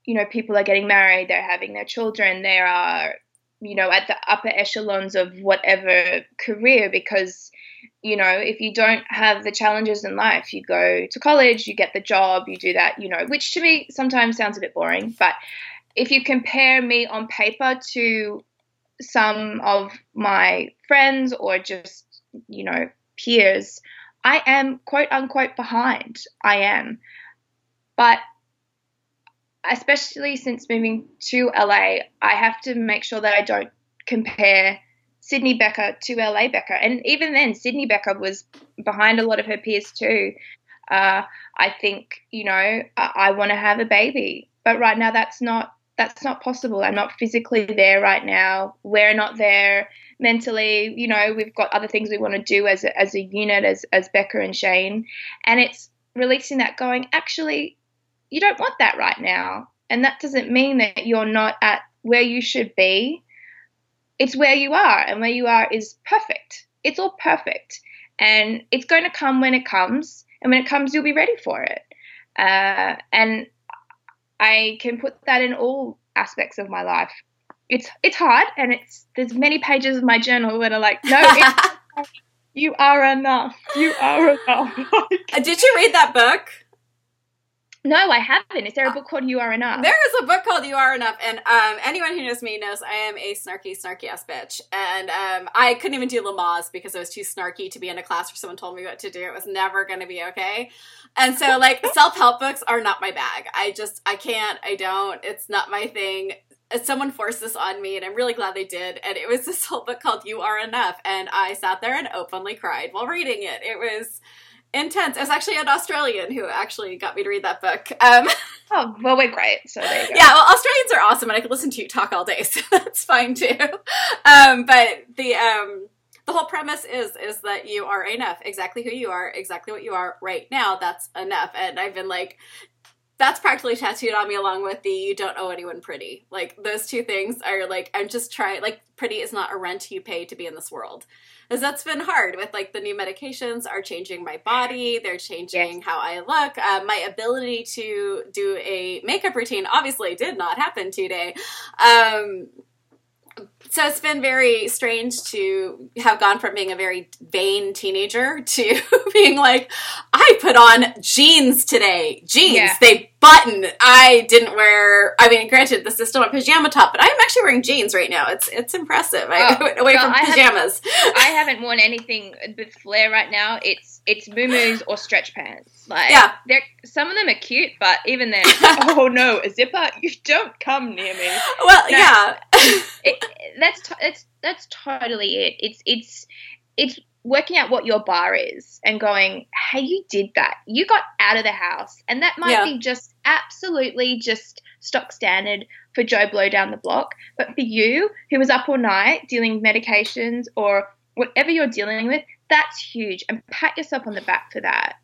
you know, people are getting married, they're having their children, they are, you know, at the upper echelons of whatever career because you know, if you don't have the challenges in life, you go to college, you get the job, you do that, you know, which to me sometimes sounds a bit boring. But if you compare me on paper to some of my friends or just, you know, peers, I am quote unquote behind. I am. But especially since moving to LA, I have to make sure that I don't compare Sydney Becca to LA Becca. And even then, Sydney Becca was behind a lot of her peers too. Uh, I think, you know, I, I want to have a baby, but right now that's not that's not possible. I'm not physically there right now. We're not there mentally. You know, we've got other things we want to do as a, as a unit, as as Becca and Shane, and it's releasing that, going, actually, you don't want that right now, and that doesn't mean that you're not at where you should be it's where you are, and where you are is perfect. It's all perfect, and it's going to come when it comes, and when it comes, you'll be ready for it. Uh, and I can put that in all aspects of my life. It's it's hard, and it's there's many pages of my journal that are like, no, [LAUGHS] you are enough. You are enough. Did you read that book? No, I haven't. Is there a book called You Are Enough? There is a book called You Are Enough, and um, anyone who knows me knows I am a snarky, snarky ass bitch. And um, I couldn't even do Lamaze because I was too snarky to be in a class where someone told me what to do. It was never going to be okay. And so, like, [LAUGHS] self help books are not my bag. I just, I can't, I don't. It's not my thing. Someone forced this on me, and I'm really glad they did. And it was this whole book called You Are Enough, and I sat there and openly cried while reading it. It was intense. It was actually an Australian who actually got me to read that book. Um, [LAUGHS] oh, well, we're great. So there you go. Yeah, well, Australians are awesome, and I could listen to you talk all day, [LAUGHS] so that's fine too. Um, but the um, the whole premise is is that you are enough, exactly who you are, exactly what you are right now. That's enough, and I've been like. That's practically tattooed on me along with the you don't owe anyone pretty. Like those two things are like I'm just trying like pretty is not a rent you pay to be in this world because that's been hard with like the new medications are changing my body they're changing yes. how i look uh, my ability to do a makeup routine obviously did not happen today um, so it's been very strange to have gone from being a very vain teenager [LAUGHS] to [LAUGHS] being like, I put on jeans today. Jeans, yeah. they button. I didn't wear. I mean, granted, this is still a pajama top, but I'm actually wearing jeans right now. It's it's impressive. Oh, I [LAUGHS] went away from I pajamas. Haven't, I haven't worn anything with flair right now. It's it's muumuus or stretch pants. Like yeah, they're some of them are cute, but even then, [LAUGHS] oh no, a zipper! [LAUGHS] You don't come near me. Well, no, yeah, [LAUGHS] it, that's t- that's that's totally it. It's it's it's working out what your bar is and going, hey, you did that. You got out of the house. And that might yeah. be just absolutely just stock standard for Joe Blow down the block. But for you, who was up all night dealing medications or whatever you're dealing with, that's huge. And pat yourself on the back for that.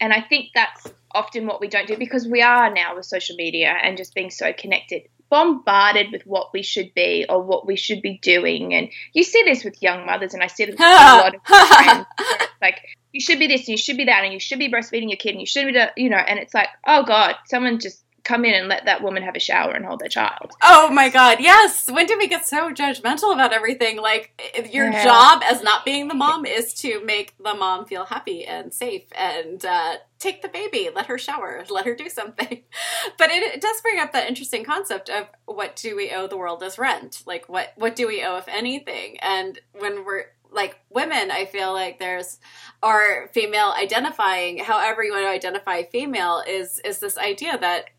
And I think that's often what we don't do because we are now with social media and just being so connected bombarded with what we should be or what we should be doing. And you see this with young mothers, and I see this with a [LAUGHS] lot of friends. [LAUGHS] like, you should be this, and you should be that, and you should be breastfeeding your kid, and you should be, you know, and it's like, oh God, someone just come in and let that woman have a shower and hold their child. Oh my god, yes. When did we get so judgmental about everything? Like your yeah. job as not being the mom is to make the mom feel happy and safe and uh, take the baby, let her shower, let her do something. [LAUGHS] But it, it, does bring up that interesting concept of what do we owe the world as rent? Like what what do we owe if anything? And when we're like women, I feel like there's or female identifying, however you want to identify female, is is this idea that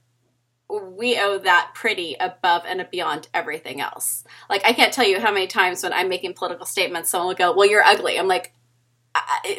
we owe that pretty above and beyond everything else. Like I can't tell you how many times when I'm making political statements, someone will go, "Well, you're ugly." I'm like,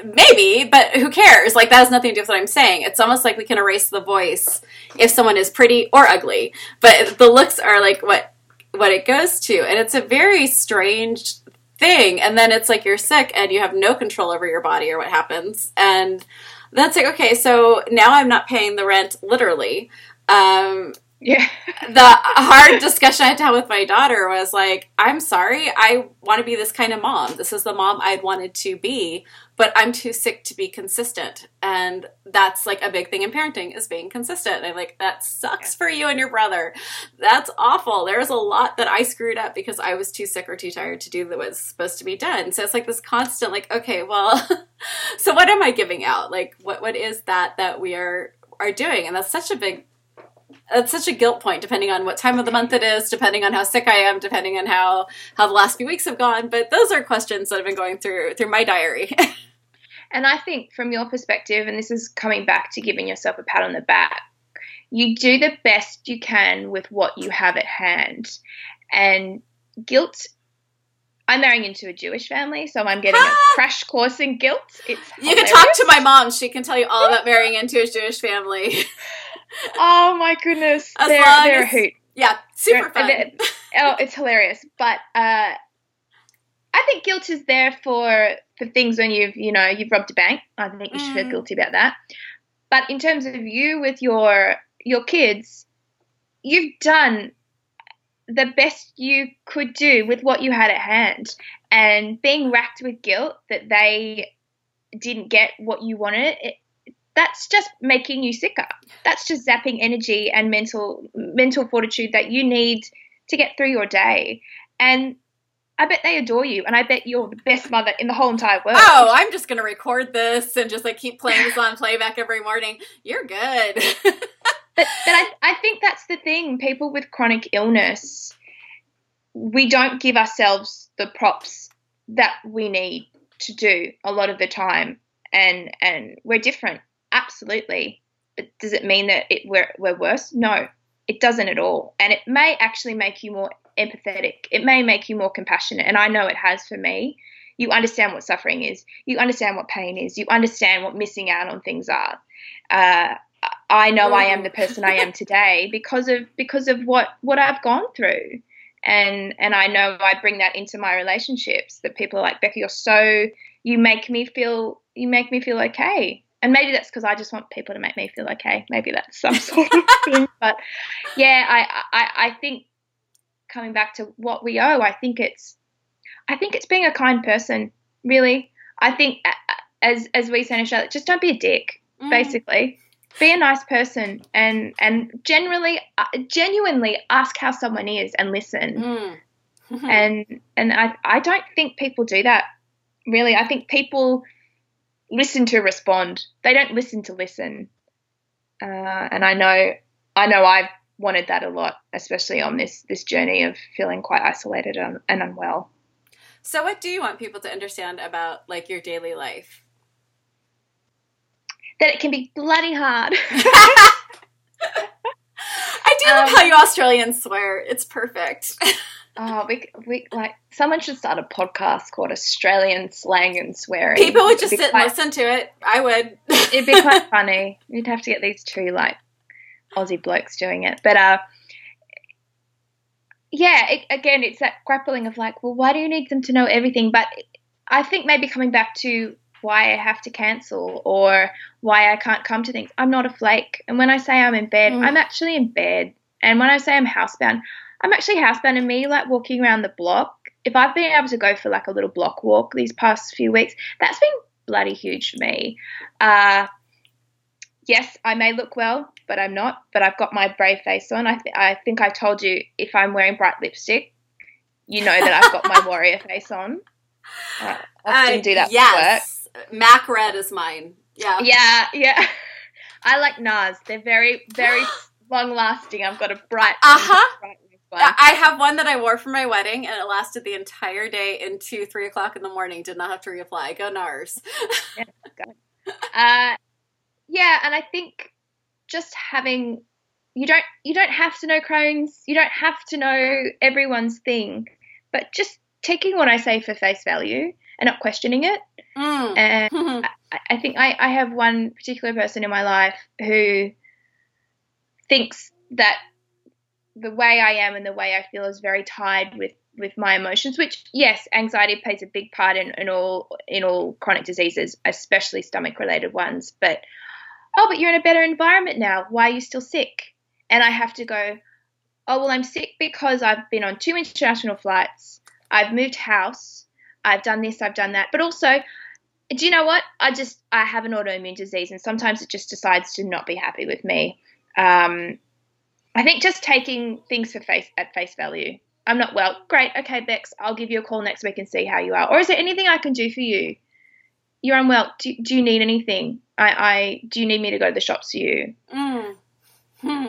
maybe, but who cares? Like that has nothing to do with what I'm saying. It's almost like we can erase the voice if someone is pretty or ugly, but the looks are like what what it goes to, and it's a very strange thing. And then it's like you're sick and you have no control over your body or what happens, and that's like okay. So now I'm not paying the rent literally. Um, yeah. the hard discussion I had to have with my daughter was like, I'm sorry, I want to be this kind of mom. This is the mom I'd wanted to be, but I'm too sick to be consistent. And that's like a big thing in parenting is being consistent. And I'm like, that sucks for you and your brother. That's awful. There's a lot that I screwed up because I was too sick or too tired to do that was supposed to be done. So it's like this constant, like, okay, well, [LAUGHS] so what am I giving out? Like, what what is that that we are are doing? And that's such a big it's such a guilt point depending on what time of the month it is depending on how sick i am depending on how how the last few weeks have gone. But those are questions that have been going through through my diary. [LAUGHS] And i think from your perspective and this is coming back to giving yourself a pat on the back you do the best you can with what you have at hand. And guilt I'm marrying into a Jewish family, so I'm getting a ah! crash course in guilt. It's you can talk to my mom; she can tell you all about [LAUGHS] marrying into a Jewish family. [LAUGHS] oh my goodness, as they're, they're a hoot. Yeah, super fun. [LAUGHS] oh, it's hilarious. But uh, I think guilt is there for for things when you've you know you've robbed a bank. I think you should feel mm. guilty about that. But in terms of you with your your kids, you've done the best you could do with what you had at hand, and being racked with guilt that they didn't get what you wanted. It, that's just making you sicker. That's just zapping energy and mental mental fortitude that you need to get through your day. And I bet they adore you, and I bet you're the best mother in the whole entire world. Oh, I'm just gonna record this and just like keep playing this on playback every morning. You're good. [LAUGHS] but, but I, I think that's the thing. People with chronic illness, we don't give ourselves the props that we need to do a lot of the time, and and we're different absolutely. But does it mean that it, we're, we're worse? No, it doesn't at all. And it may actually make you more empathetic. It may make you more compassionate. And I know it has for me. You understand what suffering is. You understand what pain is. You understand what missing out on things are. Uh, I know I am the person I am [LAUGHS] today because of because of what what I've gone through, and and I know I bring that into my relationships. That people are like Becca, you're so you make me feel you make me feel okay, and maybe that's because I just want people to make me feel okay. Maybe that's some [LAUGHS] sort of thing. But yeah, I, I I think coming back to what we owe, I think it's I think it's being a kind person. Really, I think as as we say in Australia, just don't be a dick. Mm. Basically, be a nice person and and generally uh, genuinely ask how someone is and listen. Mm. [LAUGHS] and and I I don't think people do that. Really, I think people listen to respond. They don't listen to listen. Uh, and I know, I know, I've wanted that a lot, especially on this this journey of feeling quite isolated and, and unwell. So, what do you want people to understand about like your daily life? That it can be bloody hard. [LAUGHS] I do love um, how you Australians swear. It's perfect. [LAUGHS] Oh, we, we like someone should start a podcast called Australian slang and swearing. People would just sit quite, and listen to it. I would. it'd be quite [LAUGHS] funny. You'd have to get these two like Aussie blokes doing it, but uh, yeah. It, again, it's that grappling of like, well, why do you need them to know everything? But I think maybe coming back to why I have to cancel or why I can't come to things. I'm not a flake, and when I say I'm in bed, mm. I'm actually in bed. And when I say I'm housebound, I'm actually housebound and me like walking around the block. If I've been able to go for like a little block walk these past few weeks, that's been bloody huge for me. Uh, yes, I may look well, but I'm not. But I've got my brave face on. I, th- I think I told you if I'm wearing bright lipstick, you know that I've got my [LAUGHS] warrior face on. I often uh, do that yes. for work. Mac red is mine. Yeah. Yeah, yeah. [LAUGHS] I like NARS. They're very, very [GASPS] long lasting. I've got a bright. Uh huh. I have one that I wore for my wedding, and it lasted the entire day into three o'clock in the morning. Did not have to reapply. Go NARS. yeah, [LAUGHS] uh, yeah, and I think just having you don't you don't have to know Crohn's. You don't have to know everyone's thing, but just taking what I say for face value and not questioning it. Mm. And [LAUGHS] I, I think I, I have one particular person in my life who thinks that the way I am and the way I feel is very tied with with my emotions. Which yes, anxiety plays a big part in, in all in all chronic diseases, especially stomach related ones. But oh, but you're in a better environment now. Why are you still sick? And I have to go. Oh well, I'm sick because I've been on two international flights. I've moved house. I've done this. I've done that. But also, do you know what? I just I have an autoimmune disease, and sometimes it just decides to not be happy with me. Um, I think just taking things for face at face value. I'm not well. Great. Okay, Bex, I'll give you a call next week and see how you are. Or is there anything I can do for you? You're unwell. Do, do you need anything? I, I do you need me to go to the shops for you? Mm. Hmm.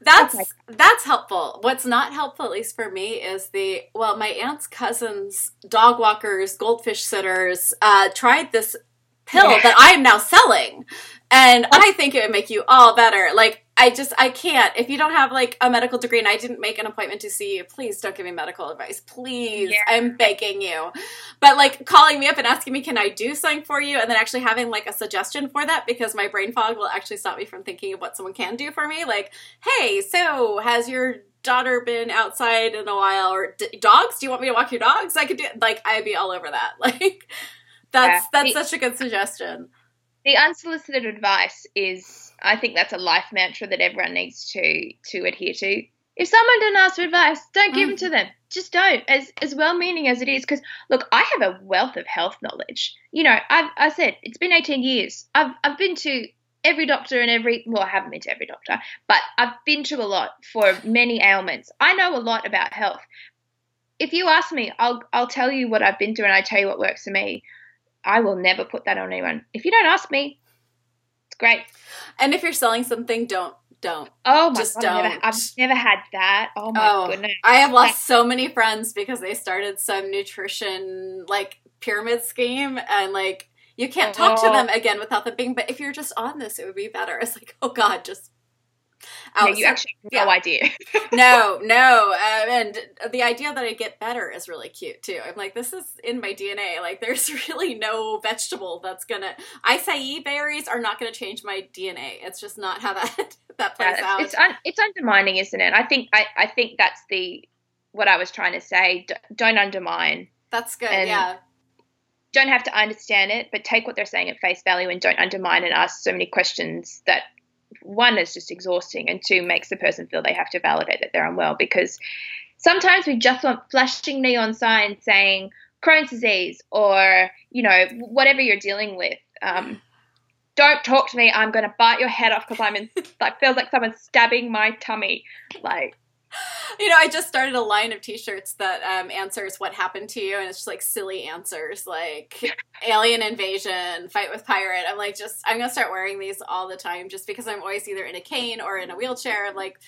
That's Okay. that's helpful. What's not helpful, at least for me, is the well, my aunt's cousins, dog walkers, goldfish sitters, uh, tried this pill Yeah. that [LAUGHS] I am now selling, and I think it would make you all better. Like I just I can't if you don't have like a medical degree, and I didn't make an appointment to see you. Please don't give me medical advice, please. Yeah. I'm begging you. But like calling me up and asking me, can I do something for you, and then actually having like a suggestion for that because my brain fog will actually stop me from thinking of what someone can do for me. Like hey, so has your daughter been outside in a while or d- dogs? Do you want me to walk your dogs? I could do like I'd be all over that. [LAUGHS] Like that's Yeah. that's The- such a good suggestion. The unsolicited advice is, I think that's a life mantra that everyone needs to to adhere to. If someone doesn't ask for advice, don't give Mm. it to them. Just don't. As as well meaning as it is, because look, I have a wealth of health knowledge. You know, I've I said it's been eighteen years. I've I've been to every doctor and every well, I haven't been to every doctor, but I've been to a lot for many ailments. I know a lot about health. If you ask me, I'll I'll tell you what I've been through and I tell you what works for me. I will never put that on anyone. If you don't ask me, it's great. And if you're selling something, don't don't. Oh my Just god, I've never, don't. I've never had that. Oh my Oh, goodness. I have lost so many friends because they started some nutrition like pyramid scheme and like you can't talk to Oh. them again without them being but if you're just on this it would be better. It's like, oh god, just Yeah, out. you actually have no idea. [LAUGHS] no, no. Um, and the idea that I get better is really cute too. I'm like, this is in my DNA. Like, there's [LAUGHS] really no vegetable that's gonna. Acai berries are not gonna change my DNA. It's just not how that [LAUGHS] that plays Yeah, out. it's un, it's undermining, isn't it? I think I, I think that's the what I was trying to say. D- don't undermine. that's good. and- yeah. Don't have to understand it, but take what they're saying at face value and don't undermine and ask so many questions that one is just exhausting and two makes the person feel they have to validate that they're unwell because sometimes we just want flashing neon signs saying Crohn's disease or you know whatever you're dealing with. Um, don't talk to me. I'm going to bite your head off because I'm in. [LAUGHS] Like feels like someone's stabbing my tummy. Like [LAUGHS] You know, I just started a line of T-shirts that um, answers what happened to you, and it's just like silly answers, like [LAUGHS] alien invasion, fight with pirate. I'm like, just I'm gonna start wearing these all the time, just because I'm always either in a cane or in a wheelchair. I'm like,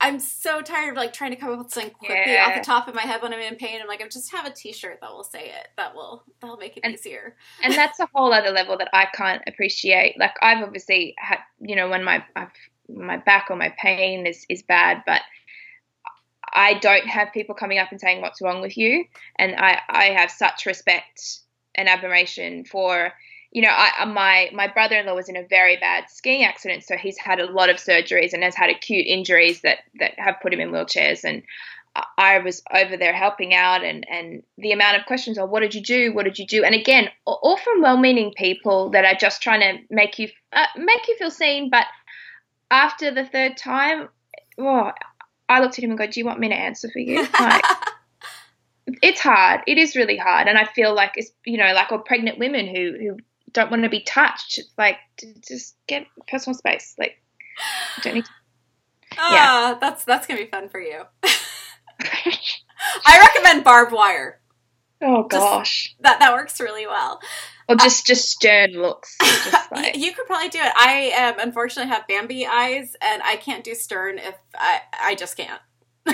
I'm so tired of like trying to come up with something quickly Yeah. off the top of my head when I'm in pain. I'm like, I just have a T-shirt that will say it. That will that'll make it And- easier. and that's a whole other level that I can't appreciate. Like I've obviously had, you know, when my I've, my back or my pain is is bad, but I don't have people coming up and saying what's wrong with you, and I I have such respect and admiration for. You know, I, my my brother-in-law was in a very bad skiing accident, so he's had a lot of surgeries and has had acute injuries that that have put him in wheelchairs. And I- I was over there helping out, and and the amount of questions are, "What did you do? What did you do?" And again, all from well-meaning people that are just trying to make you uh, make you feel seen. But after the third time, oh, I looked at him and go, "Do you want me to answer for you?" [LAUGHS] Like, it's hard. It is really hard, and I feel like it's you know like or pregnant women who who don't want to be touched. It's like just get personal space. Like, you don't need. To- Ah, that's that's gonna be fun for you. [LAUGHS] I recommend barbed wire. oh Just- gosh, That that works really well. Or just just stern looks. [LAUGHS] Just like, you could probably do it. I um, unfortunately have Bambi eyes, and I can't do stern if I I just can't. [LAUGHS]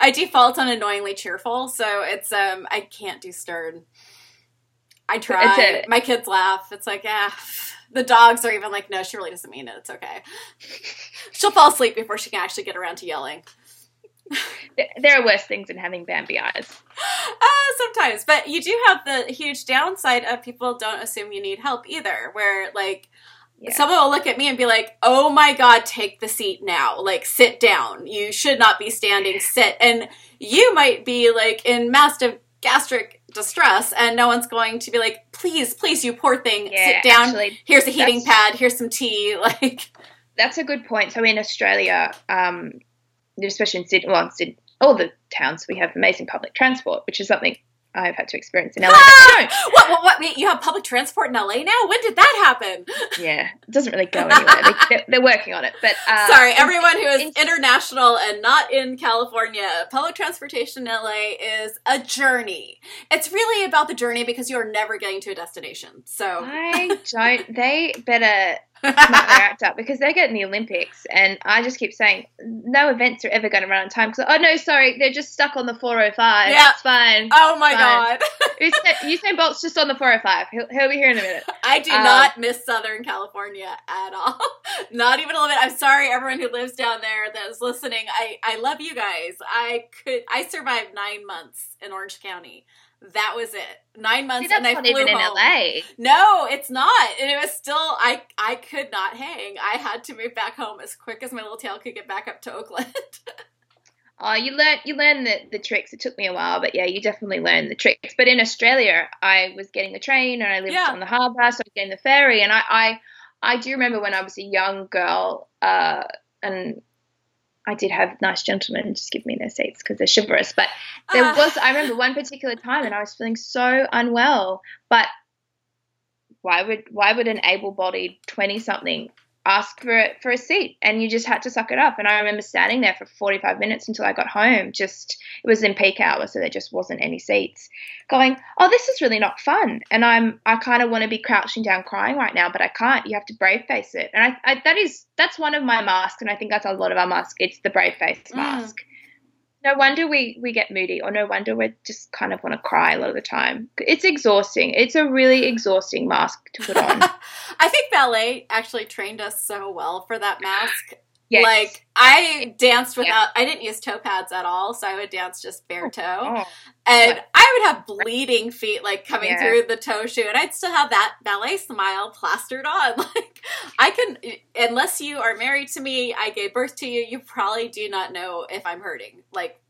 I default on annoyingly cheerful, so it's um I can't do stern. I try. My kids laugh. It's like, yeah, [SIGHS] the dogs are even like, no, she really doesn't mean it. It's okay. [LAUGHS] She'll fall asleep before she can actually get around to yelling. There are worse things than having Bambi eyes. Uh, sometimes, but you do have the huge downside of people don't assume you need help either. Where like yeah. someone will look at me and be like, "Oh my god, take the seat now! Like sit down. You should not be standing. Sit." And you might be like in massive gastric distress, and no one's going to be like, "Please, please, you poor thing, yeah, sit down. Actually, here's a heating pad. Here's some tea." [LAUGHS] Like. That's a good point. So in Australia, um, especially in Sydney, well, in Sydney, all the towns, we have amazing public transport, which is something I've had to experience in LA. [LAUGHS] what, what, what? Wait, you have public transport in LA now? When did that happen? [LAUGHS] Yeah, it doesn't really go anywhere. they, are working on it. But uh, sorry, everyone who is in, international and not in California, public transportation in LA is a journey. It's really about the journey because you are never getting to a destination. So I [LAUGHS] don't. They better smack their act up because they're getting the Olympics, and I just keep saying no events are ever going to run on time. Because oh no, sorry, they're just stuck on the 405. Yeah, it's fine. Oh my fine. god, [LAUGHS] Usain Bolt's just on the 405. He'll, he'll be here in a minute. [LAUGHS] I do um, not miss Southern California at all. [LAUGHS] not even a little bit. I'm sorry, everyone who lives down there that is listening. I I love you guys. I could I survived nine months in Orange County that was it. Nine months, See, and I flew even home. in LA. No, it's not, and it was still. I I could not hang. I had to move back home as quick as my little tail could get back up to Oakland. [LAUGHS] Oh, you learn you learn the, the tricks. It took me a while, but yeah, you definitely learn the tricks. But in Australia, I was getting the train and I lived yeah. on the harbour, so I was getting the ferry. And I, I I do remember when I was a young girl, uh, and I did have nice gentlemen just give me their seats because they're chivalrous. But there uh. was, I remember one particular time, and I was feeling so unwell. But why would why would an able-bodied twenty-something ask for a, for a seat and you just had to suck it up. And i remember standing there for 45 minutes until i got home. Just it was in peak hour so there just wasn't any seats. Going oh this is really not fun. And i'm i kind of want to be crouching down crying right now but i can't. You have to brave face it. And I, I that is that's one of my masks and i think that's a lot of our masks. It's the brave face mm. No wonder we we get moody or no wonder we just kind of want to cry a lot of the time. It's exhausting. It's a really exhausting mask to put on. [LAUGHS] I think ballet actually trained us so well for that mask Yes. Like I danced without I didn't use toe pads at all, so I would dance just bare oh, toe. Oh. And I would have bleeding feet like coming yeah. through the toe shoe and I'd still have that ballet smile plastered on. [LAUGHS] Like I can unless you are married to me, I gave birth to you, you probably do not know if I'm hurting. Like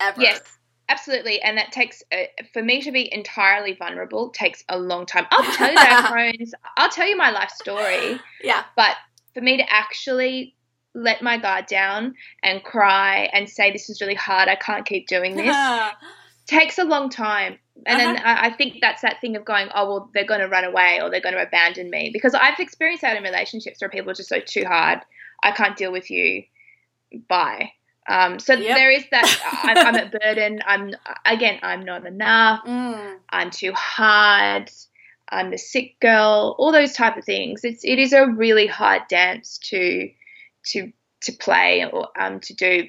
ever. Yes. Absolutely, and that takes uh, for me to be entirely vulnerable takes a long time. I'll tell you that, [LAUGHS] Crohn's. I'll tell you my life story. Yeah, but for me to actually let my guard down and cry and say this is really hard. I can't keep doing this. [LAUGHS] Takes a long time. And uh-huh. then I, I think that's that thing of going oh well they're going to run away or they're going to abandon me. Because i've experienced that in relationships where people are just so too hard. I can't deal with you. Bye. Um, so yep. there is that I'm, I'm a [LAUGHS] burden. I'm again i'm not enough. Mm. i'm too hard. I'm the sick girl. All those type of things. It's it is a really hard dance to to to play or um, to do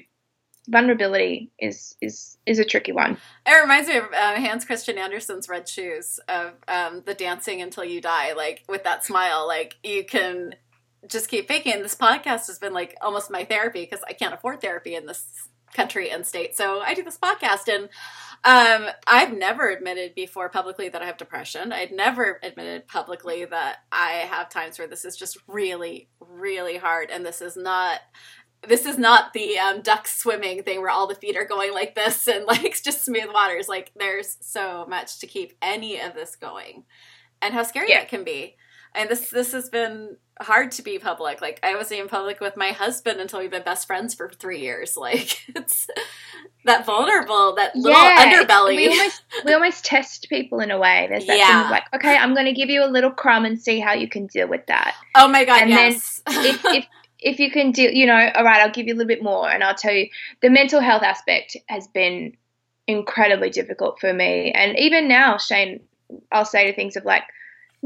vulnerability is is is a tricky one. It reminds me of uh, Hans Christian Andersen's Red Shoes of um, the dancing until you die, like with that smile, like you can just keep faking. This podcast has been like almost my therapy because I can't afford therapy in this country and state, so I do this podcast and um, I've never admitted before publicly that I have depression. I'd never admitted publicly that I have times where this is just really, really hard, and this is not. This is not the um, duck swimming thing where all the feet are going like this and [LAUGHS] like just smooth waters. Like there's so much to keep any of this going, and how scary yeah. that can be. And this this has been hard to be public. Like I wasn't even public with my husband until we've been best friends for three years. [LAUGHS] Like it's that vulnerable, that little yeah, underbelly. We almost we almost test people in a way. There's that yeah. thing like, okay, I'm going to give you a little crumb and see how you can deal with that. Oh my god! And yes. then [LAUGHS] if, if if you can deal, you know, all right, I'll give you a little bit more, and I'll tell you the mental health aspect has been incredibly difficult for me, and even now, Shane, I'll say to things of like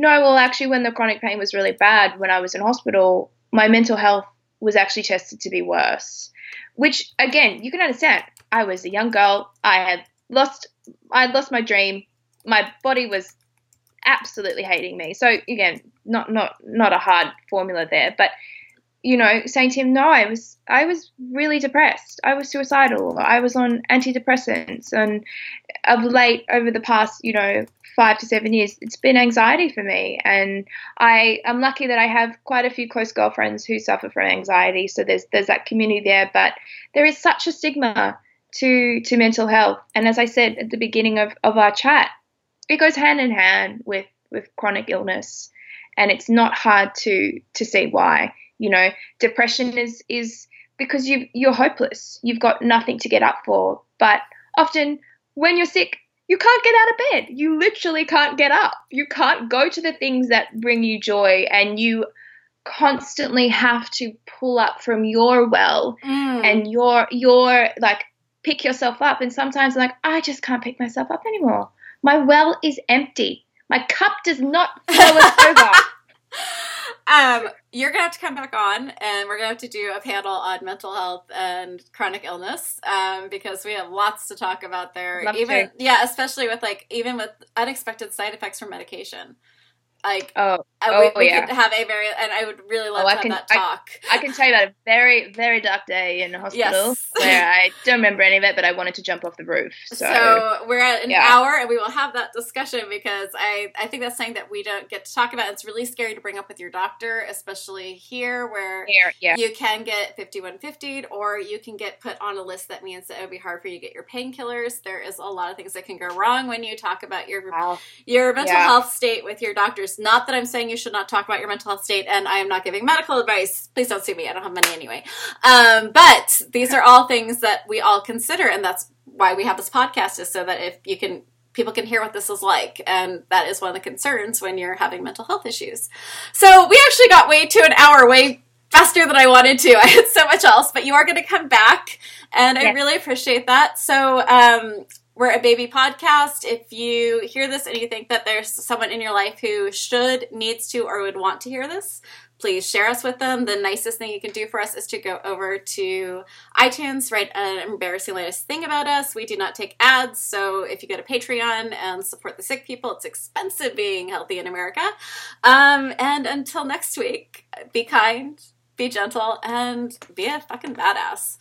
no, well, actually, when the chronic pain was really bad when I was in hospital, my mental health was actually tested to be worse. Which, again, you can understand. I was a young girl. I had lost. I had lost my dream. My body was absolutely hating me. So again, not not not a hard formula there, but you know, saying to him, no, I was I was really depressed. I was suicidal. I was on antidepressants, and of late, over the past, you know, five to seven years, it's been anxiety for me. And I am lucky that I have quite a few close girlfriends who suffer from anxiety. So there's there's that community there, but there is such a stigma to to mental health. And as I said at the beginning of, of our chat, it goes hand in hand with with chronic illness, and it's not hard to to see why you know, depression is is because you you're hopeless. You've got nothing to get up for. But often when you're sick, you can't get out of bed. You literally can't get up. You can't go to the things that bring you joy and you constantly have to pull up from your well mm. and your your like pick yourself up and sometimes I'm like I just can't pick myself up anymore. My well is empty. My cup does not [LAUGHS] flow over. [LAUGHS] Um, you're gonna have to come back on, and we're gonna have to do a panel on mental health and chronic illness um, because we have lots to talk about there. Love even to. yeah, especially with like even with unexpected side effects from medication. Like oh, oh we, we yeah. could have a very and I would really oh, love oh, to have can, that talk. I, I, can tell you about a very very dark day in the hospital yes. [LAUGHS] where I don't remember any of it, but I wanted to jump off the roof. So, so we're at an yeah. hour and we will have that discussion because I I think that's something that we don't get to talk about. It's really scary to bring up with your doctor, especially here where here, yeah. you can get 5150 or you can get put on a list that means that it would be hard for you to get your painkillers. There is a lot of things that can go wrong when you talk about your wow. your mental Yeah. health state with your Not that I'm saying you should not talk about your mental health state, and I am not giving medical advice. Please don't sue me. I don't have money anyway. Um, but these are all things that we all consider, and that's why we have this podcast is so that if you can people can hear what this is like and that is one of the concerns when you're having mental health issues so we actually got way to an hour way faster than i wanted to [LAUGHS] i had so much else but you are going to come back and i really appreciate that so um, we're a baby podcast if you hear this and you think that there's someone in your life who should needs to or would want to hear this please share us with them. The nicest thing you can do for us is to go over to iTunes, write an embarrassing latest thing about us. We do not take ads, so if you go to Patreon and support the sick people, it's expensive being healthy in America. Um, and until next week, be kind, be gentle, and be a fucking badass.